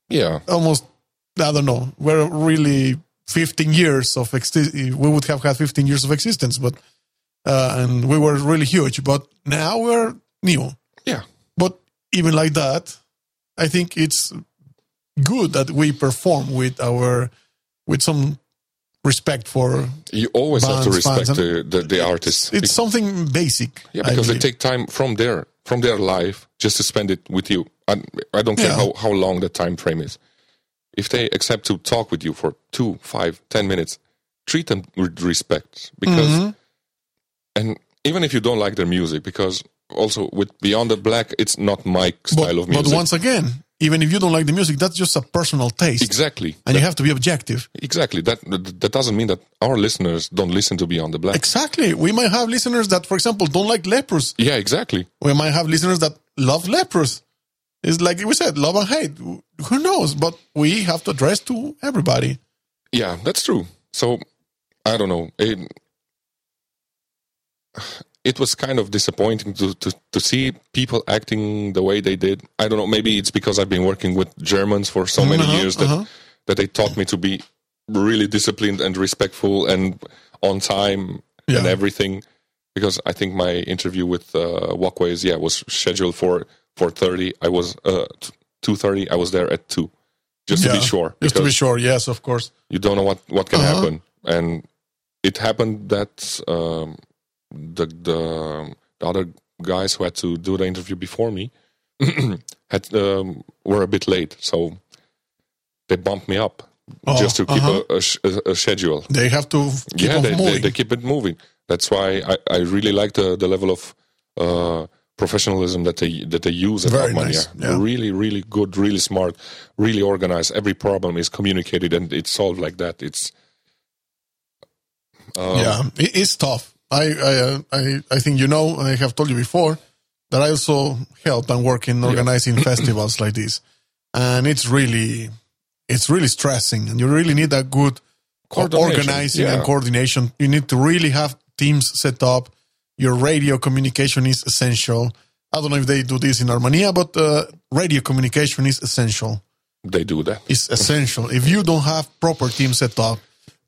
yeah, almost I don't know, we're really 15 years of exi- we would have had 15 years of existence, but uh, and we were really huge. But now we're new. yeah, But even like that, I think it's good that we perform with our with some respect for you always have to respect the, the, the artists. it's something basic. Yeah, because they take time from their from their life just to spend it with you. I, I don't care Yeah. how, how long the time frame is. If they accept to talk with you for two, five, ten minutes, treat them with respect. Because Mm-hmm. and even if you don't like their music, because also with Beyond the Black, it's not my but, style of music. but once again, even if you don't like the music, that's just a personal taste, exactly, and you have to be objective. exactly. That, that that doesn't mean that our listeners don't listen to Beyond the Black. Exactly. We might have listeners that, for example, don't like Leprous. yeah, exactly. We might have listeners that love Leprous. It's like we said, love and hate. Who knows? But we have to address to everybody. Yeah, that's true. So I don't know. It, it was kind of disappointing to, to, to see people acting the way they did. I don't know. Maybe it's because I've been working with Germans for so many Uh-huh, years that uh-huh. that they taught me to be really disciplined and respectful and on time and everything. Because I think my interview with uh, Walkways, yeah, was scheduled for four thirty. I was uh, two thirty. I was there at two, just to be sure. Just to be sure. Yes, of course. you don't know what what can Uh-huh. happen and it happened that um, the, the the other guys who had to do the interview before me had um, were a bit late. So they bumped me up Oh, just to keep uh-huh. a, a, sh- a, schedule. They have to keep yeah they, they, they keep it moving. That's why i, I really like the, the level of uh, professionalism that they that they use at Very nice, yeah. really really good really smart really organized. Every problem is communicated and it's solved like that. It's um, yeah, it's tough. I, I, I, I think you know. I have told you before that I also help and work in organizing festivals like this, and it's really, it's really stressing, and you really need a good organizing and coordination. You need to really have teams set up. Your radio communication is essential. I don't know if they do this in Artmania, but uh, radio communication is essential they do that. It's essential. If you don't have proper team set up,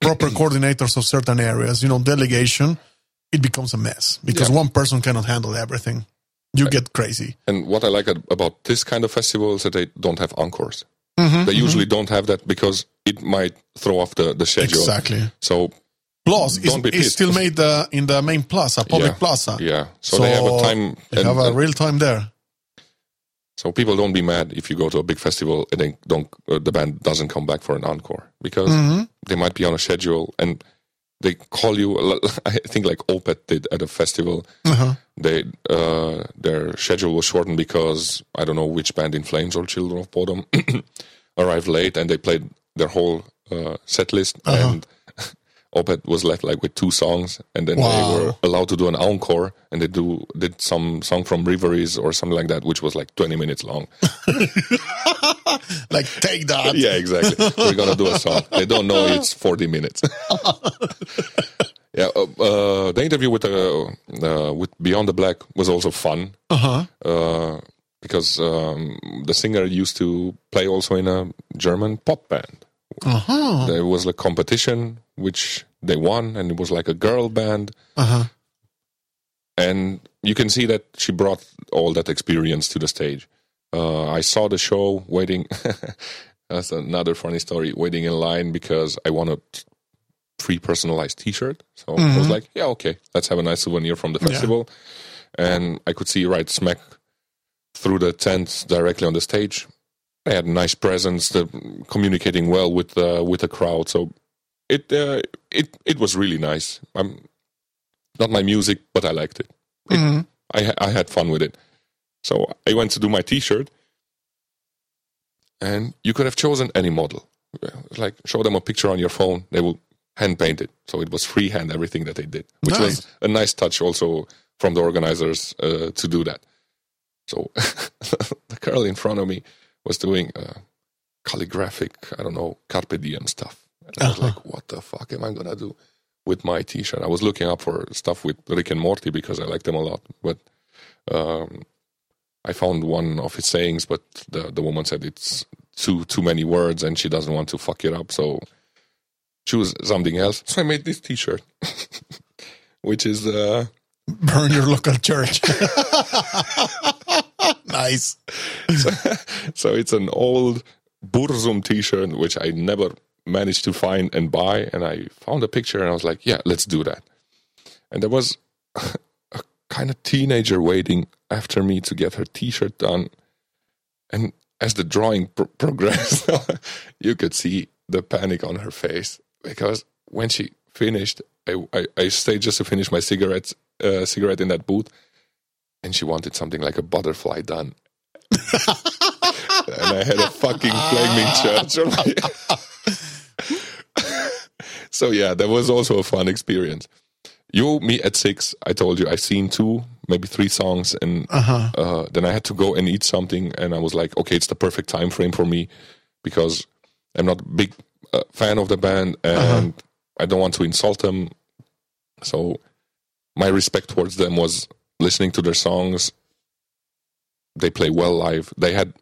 proper coordinators of certain areas, you know, delegation, it becomes a mess because Yeah. one person cannot handle everything. You get crazy. and what i like about this kind of festival is that they don't have encores Mm-hmm, they usually don't have that because it might throw off the, the schedule Exactly. so Plus, it's still made uh, in the main plaza, public yeah, plaza. yeah so, they have a time They and- have a real time there. So people don't be mad if you go to a big festival and then don't uh, the band doesn't come back for an encore because they might be on a schedule and they call you. I think like Opeth did at a festival. They uh, their schedule was shortened because I don't know which band in Flames or Children of Bodom arrived late and they played their whole uh, set list and Opeth was left like with two songs and then they were allowed to do an encore and they do did some song from Reveries or something like that which was like 20 minutes long. Like, take that. yeah, exactly. We're gonna do a song. They don't know it's 40 minutes. yeah, uh, uh, the interview with uh, uh, with Beyond the Black was also fun Uh-huh. uh, because um, the singer used to play also in a German pop band. Uh-huh. There was a competition which they won, and it was like a girl band. Uh-huh. And you can see that she brought all that experience to the stage. Uh, I saw the show waiting. That's another funny story. Waiting in line because I wanted free personalized T-shirt. So I was like, yeah, okay, let's have a nice souvenir from the festival. And I could see right smack through the tent directly on the stage. They had a nice presence, the, communicating well with uh, with the crowd. So it uh, it it was really nice. I'm not my music, but I liked it. It- I ha- I had fun with it. So I went to do my T-shirt, and you could have chosen any model. Like show them a picture on your phone, they will hand paint it. So it was freehand everything that they did, which was a nice touch also from the organizers uh, to do that. So the girl in front of me was doing uh, calligraphic, I don't know, carpe diem stuff. And I was like, what the fuck am I gonna do with my T-shirt? I was looking up for stuff with Rick and Morty because I like them a lot, but um, I found one of his sayings, but the the woman said it's too too many words and she doesn't want to fuck it up, so choose something else. So I made this T-shirt, which is uh, Burn your local church. nice. so, so it's an old Burzum T-shirt which I never managed to find and buy, and I found a picture and I was like, yeah, let's do that. And there was a kind of teenager waiting after me to get her T-shirt done, and as the drawing pro- progressed, you could see the panic on her face because when she finished, I, I, I stayed just to finish my cigarette uh, cigarette in that booth, and she wanted something like a butterfly done. and I had a fucking flaming church on my. so yeah, that was also a fun experience. You me at six. I told you I've seen two, maybe three songs, and uh, then I had to go and eat something, and I was like, okay, it's the perfect time frame for me because I'm not a big uh, fan of the band, and I don't want to insult them. So my respect towards them was listening to their songs. They play well live. They had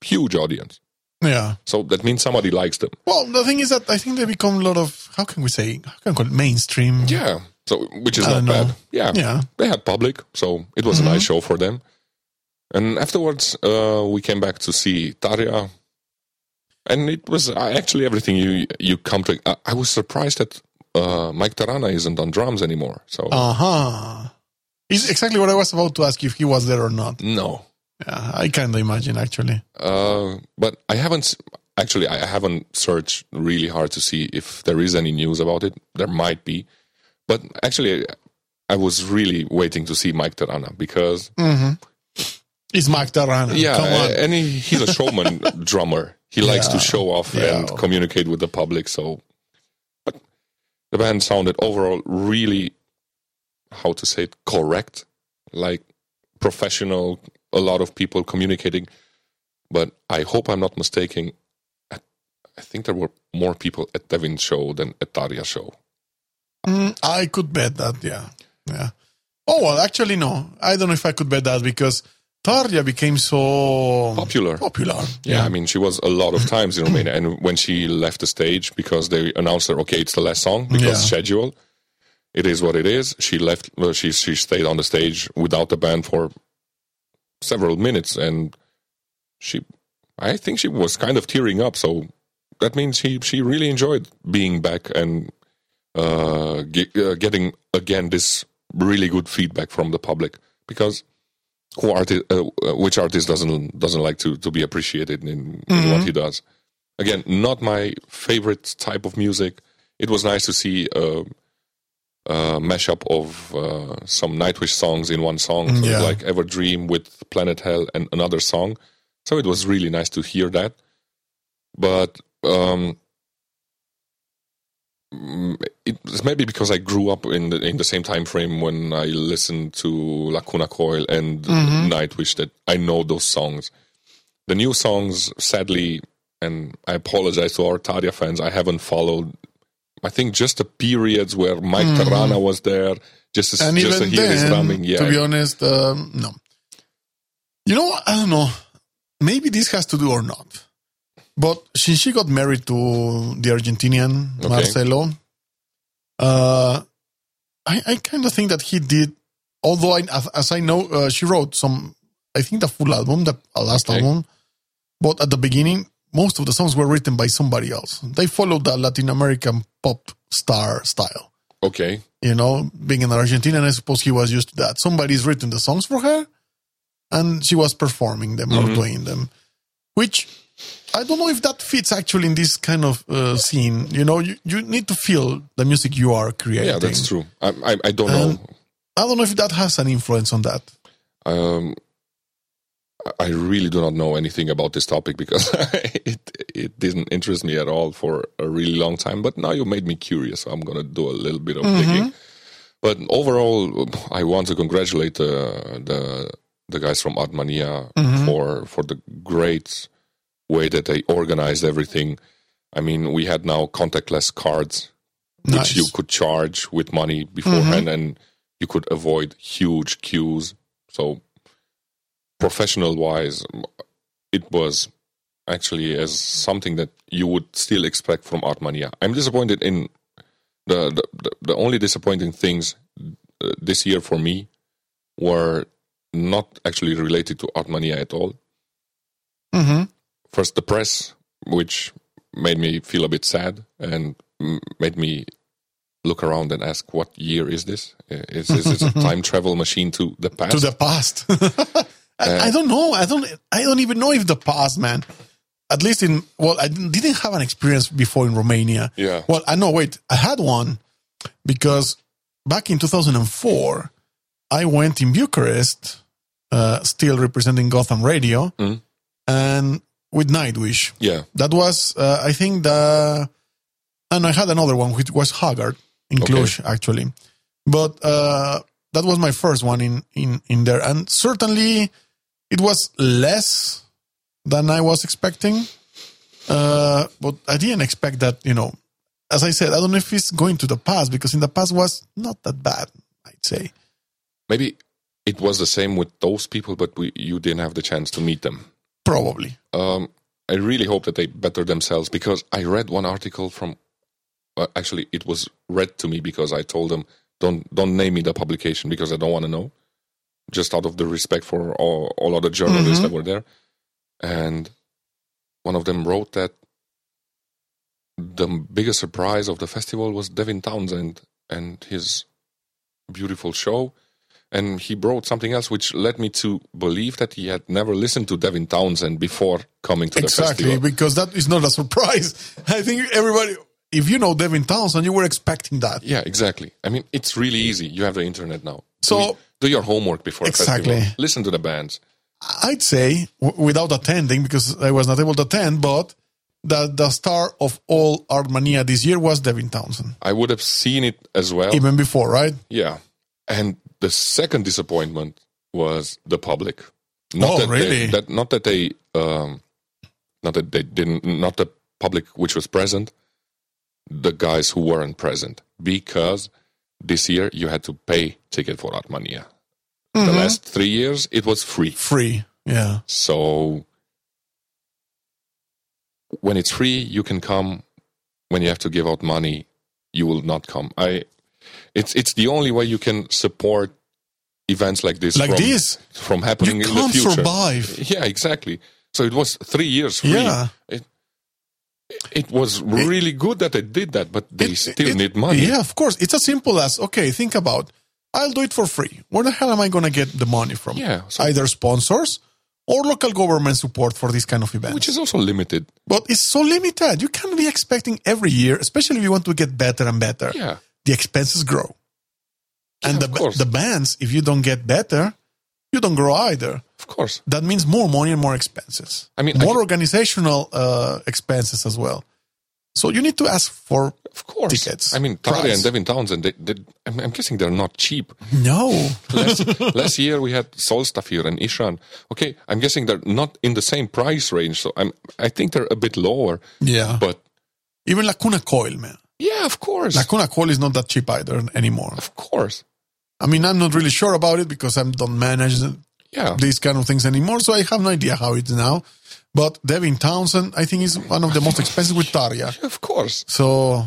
huge audience. Yeah. So that means somebody likes them. Well, the thing is that I think they become a lot of how can we say how can we call it mainstream? Yeah. So which is I not bad. Yeah. Yeah. They had public, so it was a nice show for them. And afterwards, uh, we came back to see Tarja, and it was actually everything you you come to. I, I was surprised that uh, Mike Terrana isn't on drums anymore. So Uh huh. Is exactly what I was about to ask you if he was there or not. no, Yeah, I kind of imagine actually. Uh, but I haven't actually. I haven't searched really hard to see if there is any news about it. There might be, but actually, I was really waiting to see Mike Terrana because he's Mike Terrana. yeah, Come on. and he, he's a showman drummer. He likes to show off Yeah. and communicate with the public. So, but the band sounded overall really, how to say it, correct, like professional. A lot of people communicating, but I hope I'm not mistaken. I I think there were more people at Devin's show than at Tarja's show. Mm, I could bet that. Yeah. Yeah. Oh well, actually no. I don't know if I could bet that because Tarja became so Popular. Popular. Yeah, I mean, she was a lot of times in Romania, and when she left the stage because they announced her, okay, it's the last song because Yeah. schedule, it is what it is. She left. Well, she she stayed on the stage without the band for several minutes, and she, I think she was kind of tearing up. So that means she she really enjoyed being back and uh, ge- uh, getting again this really good feedback from the public because who artist, uh, uh, which artist doesn't doesn't like to to be appreciated in, in what he does. Again, not my favorite type of music. It was nice to see a, a mashup of uh, some Nightwish songs in one song, so Yeah. like Ever Dream with Planet Hell and another song. So it was really nice to hear that. But um, mm, it's maybe because I grew up in the in the same time frame when I listened to Lacuna Coil and Nightwish that I know those songs. The new songs, sadly, and I apologize to our Tarja fans, I haven't followed. I think just the periods where Mike Terrana was there, just to, and just to hear his then, drumming. Yeah, to be honest, um, no. You know, I don't know. Maybe this has to do or not. But since she got married to the Argentinian Okay. Marcelo, uh, I, I kind of think that he did. Although, I, as, as I know, uh, she wrote some. I think the full album, the uh, last Okay. album. But at the beginning, most of the songs were written by somebody else. They followed the Latin American pop star style okay, you know, being an Argentinian, I suppose he was used to that. Somebody's written the songs for her, and she was performing them or doing them, which I don't know if that fits actually in this kind of uh, scene. You know, you, you need to feel the music you are creating. yeah, that's true. I I, I don't know. I don't know if that has an influence on that. Um, I really do not know anything about this topic because it it didn't interest me at all for a really long time. But now you made me curious, so I'm gonna do a little bit of mm-hmm. digging. But overall, I want to congratulate the the the guys from Artmania mm-hmm. for for the great way that they organized everything. I mean, we had now contactless cards which you could charge with money beforehand mm-hmm. and you could avoid huge queues so professional wise it was actually as something that you would still expect from artmania i'm disappointed in the the, the, the only disappointing things uh, this year for me were not actually related to artmania at all Mhm. first the press which made me feel a bit sad and made me look around and ask what year is this Uh, is, is this a time travel machine to the past To the past. I, I don't know. I don't. I don't even know if the past, man. At least in well, I didn't have an experience before in Romania. Yeah. Well, I know. Wait, I had one because back in 2004, I went in Bucharest, uh, still representing Gotham Radio, Mm. and with Nightwish. yeah That was, uh, I think, the. And I had another one which was Haggard in Okay. Actually. But uh, that was my first one in, in, in there. And certainly it was less than I was expecting. Uh, but I didn't expect that, you know, as I said, I don't know if it's going to the past because in the past was not that bad, I'd say. maybe it was the same with those people but we, you didn't have the chance to meet them Probably. um, I really hope that they better themselves because I read one article from. Uh, actually, it was read to me because I told them don't don't name me the publication because I don't want to know, just out of the respect for all, all other journalists that mm-hmm. were there, and one of them wrote that the biggest surprise of the festival was Devin Townsend and his beautiful show. And he brought something else which led me to believe that he had never listened to Devin Townsend before coming to the festival. Exactly, because that is not a surprise. I think everybody, if you know Devin Townsend, you were expecting that. Yeah, exactly. I mean, it's really easy. You have the internet now. So- do your homework before Exactly. a festival. Listen to the bands. I'd say w- without attending because I was not able to attend, but that the star of all Artmania this year was Devin Townsend, I would have seen it as well. even before, right? Yeah. And the second disappointment was the public. Not Oh, that they- really? that not that they um not that they didn't not the public which was present, the guys who weren't present. Because this year you had to pay ticket for Artmania. Mm-hmm. The last three years it was free. Free, yeah. So when it's free, you can come. When you have to give out money, you will not come. I, it's it's the only way you can support events like this. Like from, this, from happening you in the future. survive. Yeah, exactly. So it was three years free. Yeah. It, it was really good that they did that, but they It- still it- need money. Yeah, of course. It's as simple as okay. Think about I'll do it for free. Where the hell am I going to get the money from? Yeah, so- Either sponsors or local government support for this kind of event, which is also limited. but it's so limited. You can't be expecting every year, especially if you want to get better and better. Yeah. The expenses grow. and Yeah, the, the bands, if you don't get better, you don't grow either. Of course. That means more money and more expenses. I mean, more I- organizational uh, expenses as well. So you need to ask for Of course. Tickets. I mean, Price. and Devin Townsend, they, they, I'm, I'm guessing they're not cheap. no. last, last year we had Solstafir and Ihsahn. Okay, I'm guessing they're not in the same price range, so I'm I think they're a bit lower. Yeah. But Even Lacuna Coil, man. yeah, of course, Lacuna Coil is not that cheap either anymore. of course, I mean, I'm not really sure about it because I don't manage yeah, these kind of things anymore, so I have no idea how it's now. But Devin Townsend, I think, is one of the most expensive with Tarja. of course. So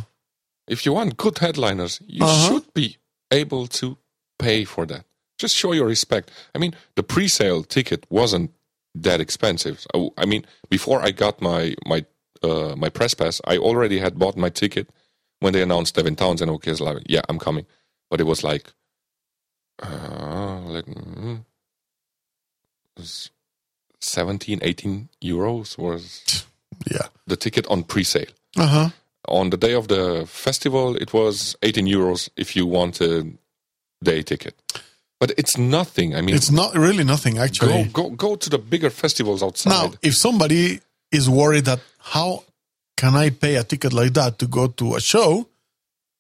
If you want good headliners, you Uh-huh. should be able to pay for that. Just show your respect. I mean, the pre-sale ticket wasn't that expensive. So, I mean, before I got my my uh, my press pass, I already had bought my ticket when they announced Devin Townsend. Okay, like, yeah, I'm coming. But it was like, uh, like it was 17, 18 euros was yeah. the ticket on pre-sale Uh huh. on the day of the festival, it was 18 euros if you want a day ticket. But it's nothing. I mean, It's not really nothing actually. go go go to the bigger festivals outside. Now, if somebody is worried that how can I pay a ticket like that to go to a show,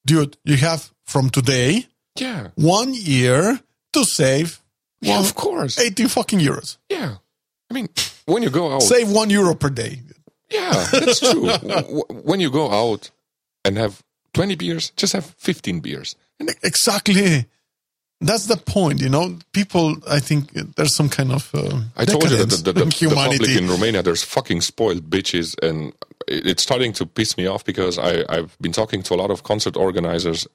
dude, you have from today yeah, one year to save yeah, one, of course. 18 fucking euros. Yeah, I mean, when you go out, Save one euro per day. yeah, that's true. When you go out and have 20 beers, just have 15 beers. Exactly. That's the point, you know. People, I think there's some kind of uh, I told you that the, the, in the, the public in Romania, there's fucking spoiled bitches, and it's starting to piss me off because I, I've been talking to a lot of concert organizers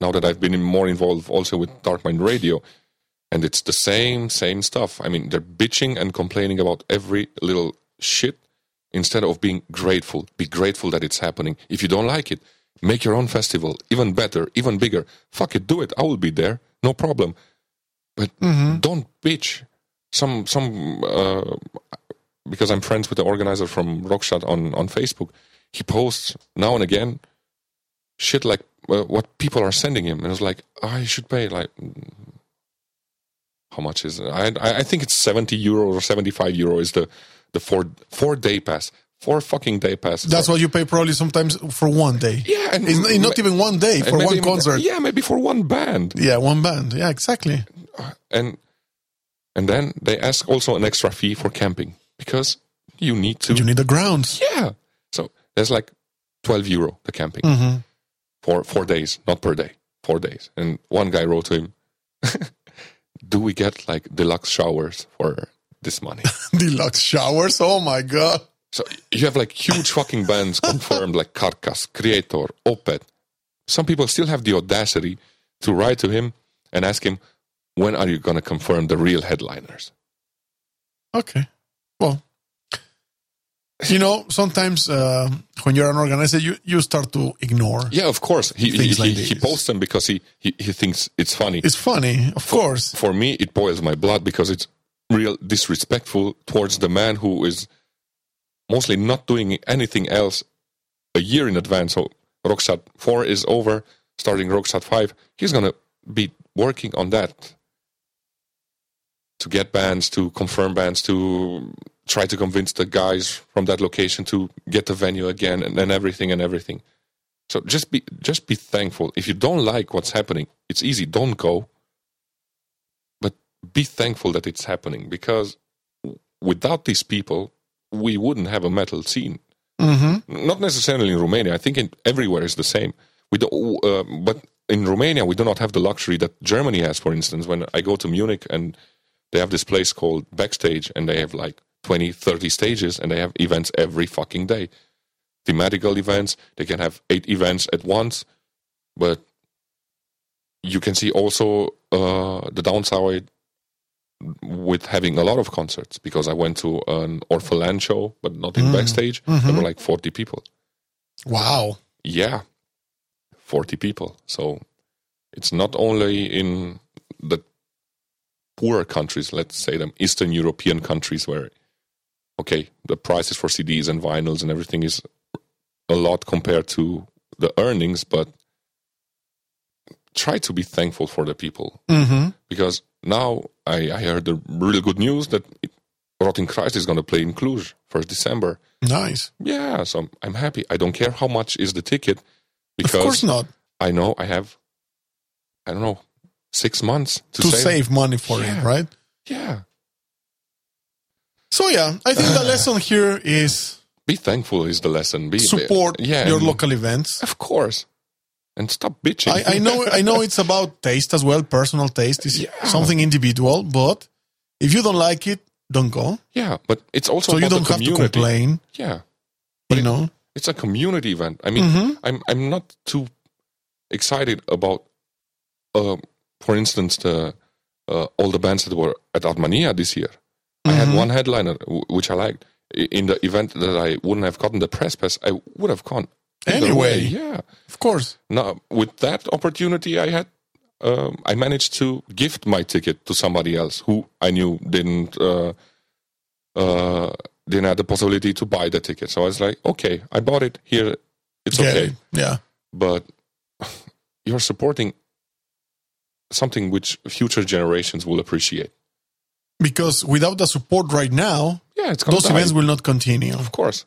now that I've been more involved also with Dark Mind Radio, and it's the same, same stuff. I mean, they're bitching and complaining about every little shit instead of being grateful. Be grateful that it's happening. If you don't like it, make your own festival, even better, even bigger. Fuck it, do it. I will be there, no problem. But don't bitch. Some some uh, because I'm friends with the organizer from Rockstadt on on Facebook. He posts now and again shit like uh, what people are sending him, and I was like, I should pay like how much is it? I I think it's seventy euro or seventy five euro is the the four four day pass, four fucking day pass. That's what you pay probably sometimes for one day. yeah, and It's not, even one day for one concert. Yeah, maybe for one band. Yeah, one band. Yeah, exactly. and and then they ask also an extra fee for camping because you need to You need the grounds. yeah so there's like 12 euro the camping Mhm. For four days not per day four days and one guy wrote to him do we get like deluxe showers for this money Deluxe showers. Oh my god. so you have like huge fucking bands confirmed like Carcass, Kreator, Opeth. Some people still have the audacity to write to him and ask him, when are you going to confirm the real headliners? Okay. Well, you know, sometimes uh, when you're an organizer, you, you start to ignore. Yeah, of course. He, he, like he, he posts them because he, he, he thinks it's funny. It's funny, of course. For me, it boils my blood because it's real disrespectful towards the man who is mostly not doing anything else a year in advance. So Rockstadt 4 is over, starting Rockstadt 5. He's going to be working on that to get bands, to confirm bands, to try to convince the guys from that location to get the venue again and, and everything and everything. So just be just be thankful. If you don't like what's happening, it's easy. Don't go. But be thankful that it's happening because without these people, we wouldn't have a metal scene. Mm-hmm. Not necessarily in Romania. I think in, everywhere is the same. We do, uh, but in Romania, we do not have the luxury that Germany has. For instance, when I go to Munich and they have this place called Backstage, and they have like 20, 30 stages, and they have events every fucking day. Thematical events. They can have eight events at once, but you can see also uh, the downside with having a lot of concerts because I went to an Orphaned Land show, but not in backstage. There were like 40 people. Wow. Yeah, 40 people. So It's not only in the poorer countries, let's say them Eastern European countries, where okay, the prices for CDs and vinyls and everything is a lot compared to the earnings, but try to be thankful for the people Mm-hmm. because now I, I heard the really good news that it, Rotting Christ is going to play in Cluj first December. Nice. Yeah, so I'm, I'm happy. I don't care how much is the ticket because Of course not. I know I have, I don't know, six months to, To save, money for Yeah. it, right? Yeah, So yeah, I think the lesson here is be thankful is the lesson. Be support yeah, your local events. Of course, and stop bitching. I, I know I know it's about taste as well. Personal taste is Yeah. something individual, but if you don't like it, don't go. yeah, but it's also So you don't the have to complain. Yeah, but You know, it's a community event. I mean, Mhm. I'm I'm not too excited about, uh, for instance, the uh, all the bands that were at Artmania this year. I had Mhm. one headliner which I liked in the event that I wouldn't have gotten the press pass. I would have gone Anyway. way. Yeah. of course. Now with that opportunity I had, um, I managed to gift my ticket to somebody else who I knew didn't uh, uh, didn't have the possibility to buy the ticket. So I was like, okay, I bought it. Here, it's Yeah, okay. Yeah. But you're supporting something which future generations will appreciate. Because without the support right now, Yeah, it's those die, events will not continue. of course,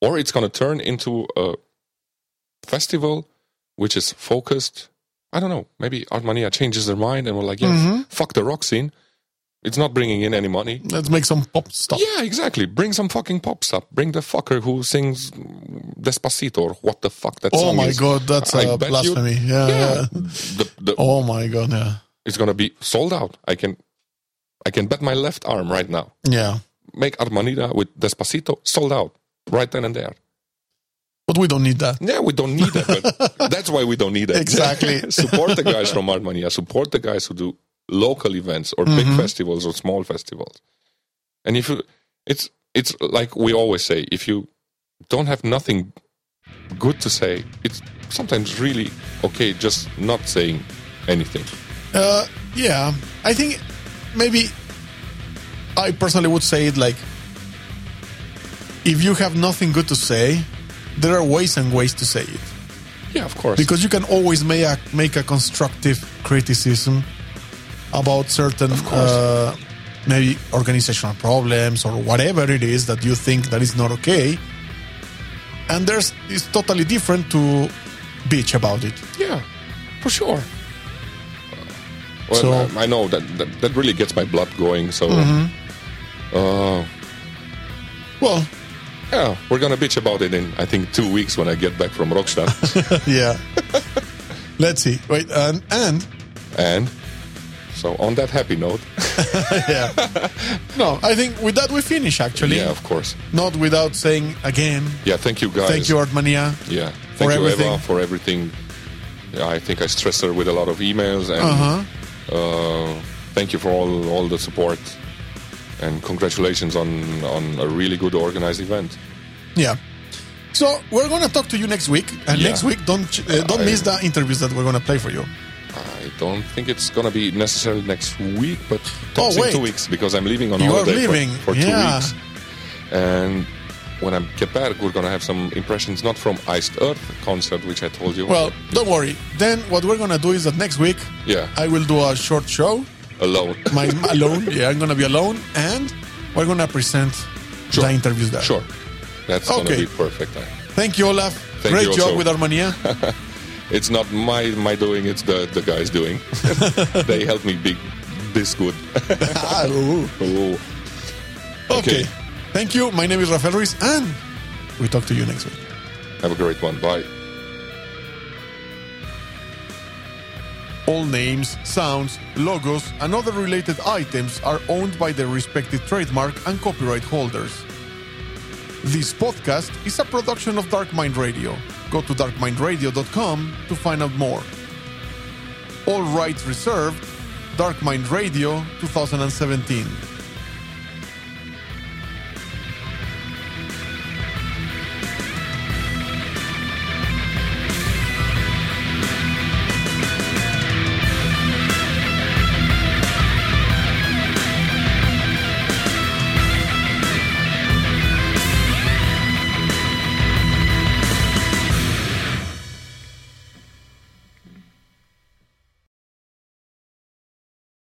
or it's going to turn into a festival which is focused. I don't know. Maybe Artmania changes their mind and we're like, yeah, Mhm. fuck the rock scene. It's not bringing in any money. Let's make some pop stuff. Yeah, exactly. Bring some fucking pop stuff. Bring the fucker who sings Despacito or what the fuck that Oh my is. god, that's I a you- blasphemy. yeah, Yeah, the, the, Oh my god, yeah. it's gonna be sold out. I can, I can bet my left arm right now. Yeah. Make Artmania with Despacito sold out right then and there. But we don't need that. Yeah, we don't need it, but that's why we don't need it. Exactly. support the guys from Artmania. Support the guys who do local events or big Mhm. festivals or small festivals. And if you, it's it's like we always say, if you don't have nothing good to say, it's sometimes really okay just not saying anything. Uh, yeah, I think maybe I personally would say it like if you have nothing good to say, there are ways and ways to say it Yeah, of course. because you can always make a make a constructive criticism about certain uh, maybe organizational problems or whatever it is that you think that is not okay. And there's it's totally different to bitch about it. yeah, for sure. Well, So- I I know that, that that really gets my blood going. So, Mm-hmm. uh, Well, yeah, we're gonna bitch about it in I think two weeks when I get back from Rockstadt. yeah. Let's see. Wait, and and and so on that happy note, yeah. No, I think with that we finish actually. yeah, of course, Not without saying again, yeah. Thank you guys. thank you, Artmania. Yeah, thank you, everything. Eva, for everything. Yeah, I think I stressed her with a lot of emails and Uh-huh. Uh, thank you for all all the support and congratulations on on a really good organized event. Yeah. So we're gonna talk to you next week, and Yeah. next week don't uh, don't I- miss the interviews that we're gonna play for you. I don't think it's gonna be necessarily next week, but Oh, in wait. two weeks because I'm leaving on You holiday for- for, two yeah. weeks. And when I get back, we're gonna have some impressions not from Iced Earth concert, which I told you. Well, don't worry. Then what we're gonna do is that next week yeah, I will do a short show, alone. my alone. Yeah, I'm gonna be alone, and we're gonna present Sure. the interviews there. Sure, that's gonna Okay. be perfect. Thank you, Olaf. Thank Great you job also. with Artmania. It's not my my doing; it's the the guys doing. they helped me be this good. Ah, ooh. okay. Okay. Thank you. My name is Rafael Ruiz, and we talk to you next week. Have a great one. Bye. All names, sounds, logos, and other related items are owned by their respective trademark and copyright holders. This podcast is a production of Dark Mind Radio. Go to darkmindradio.com to find out more. All rights reserved. Dark Mind Radio 2017.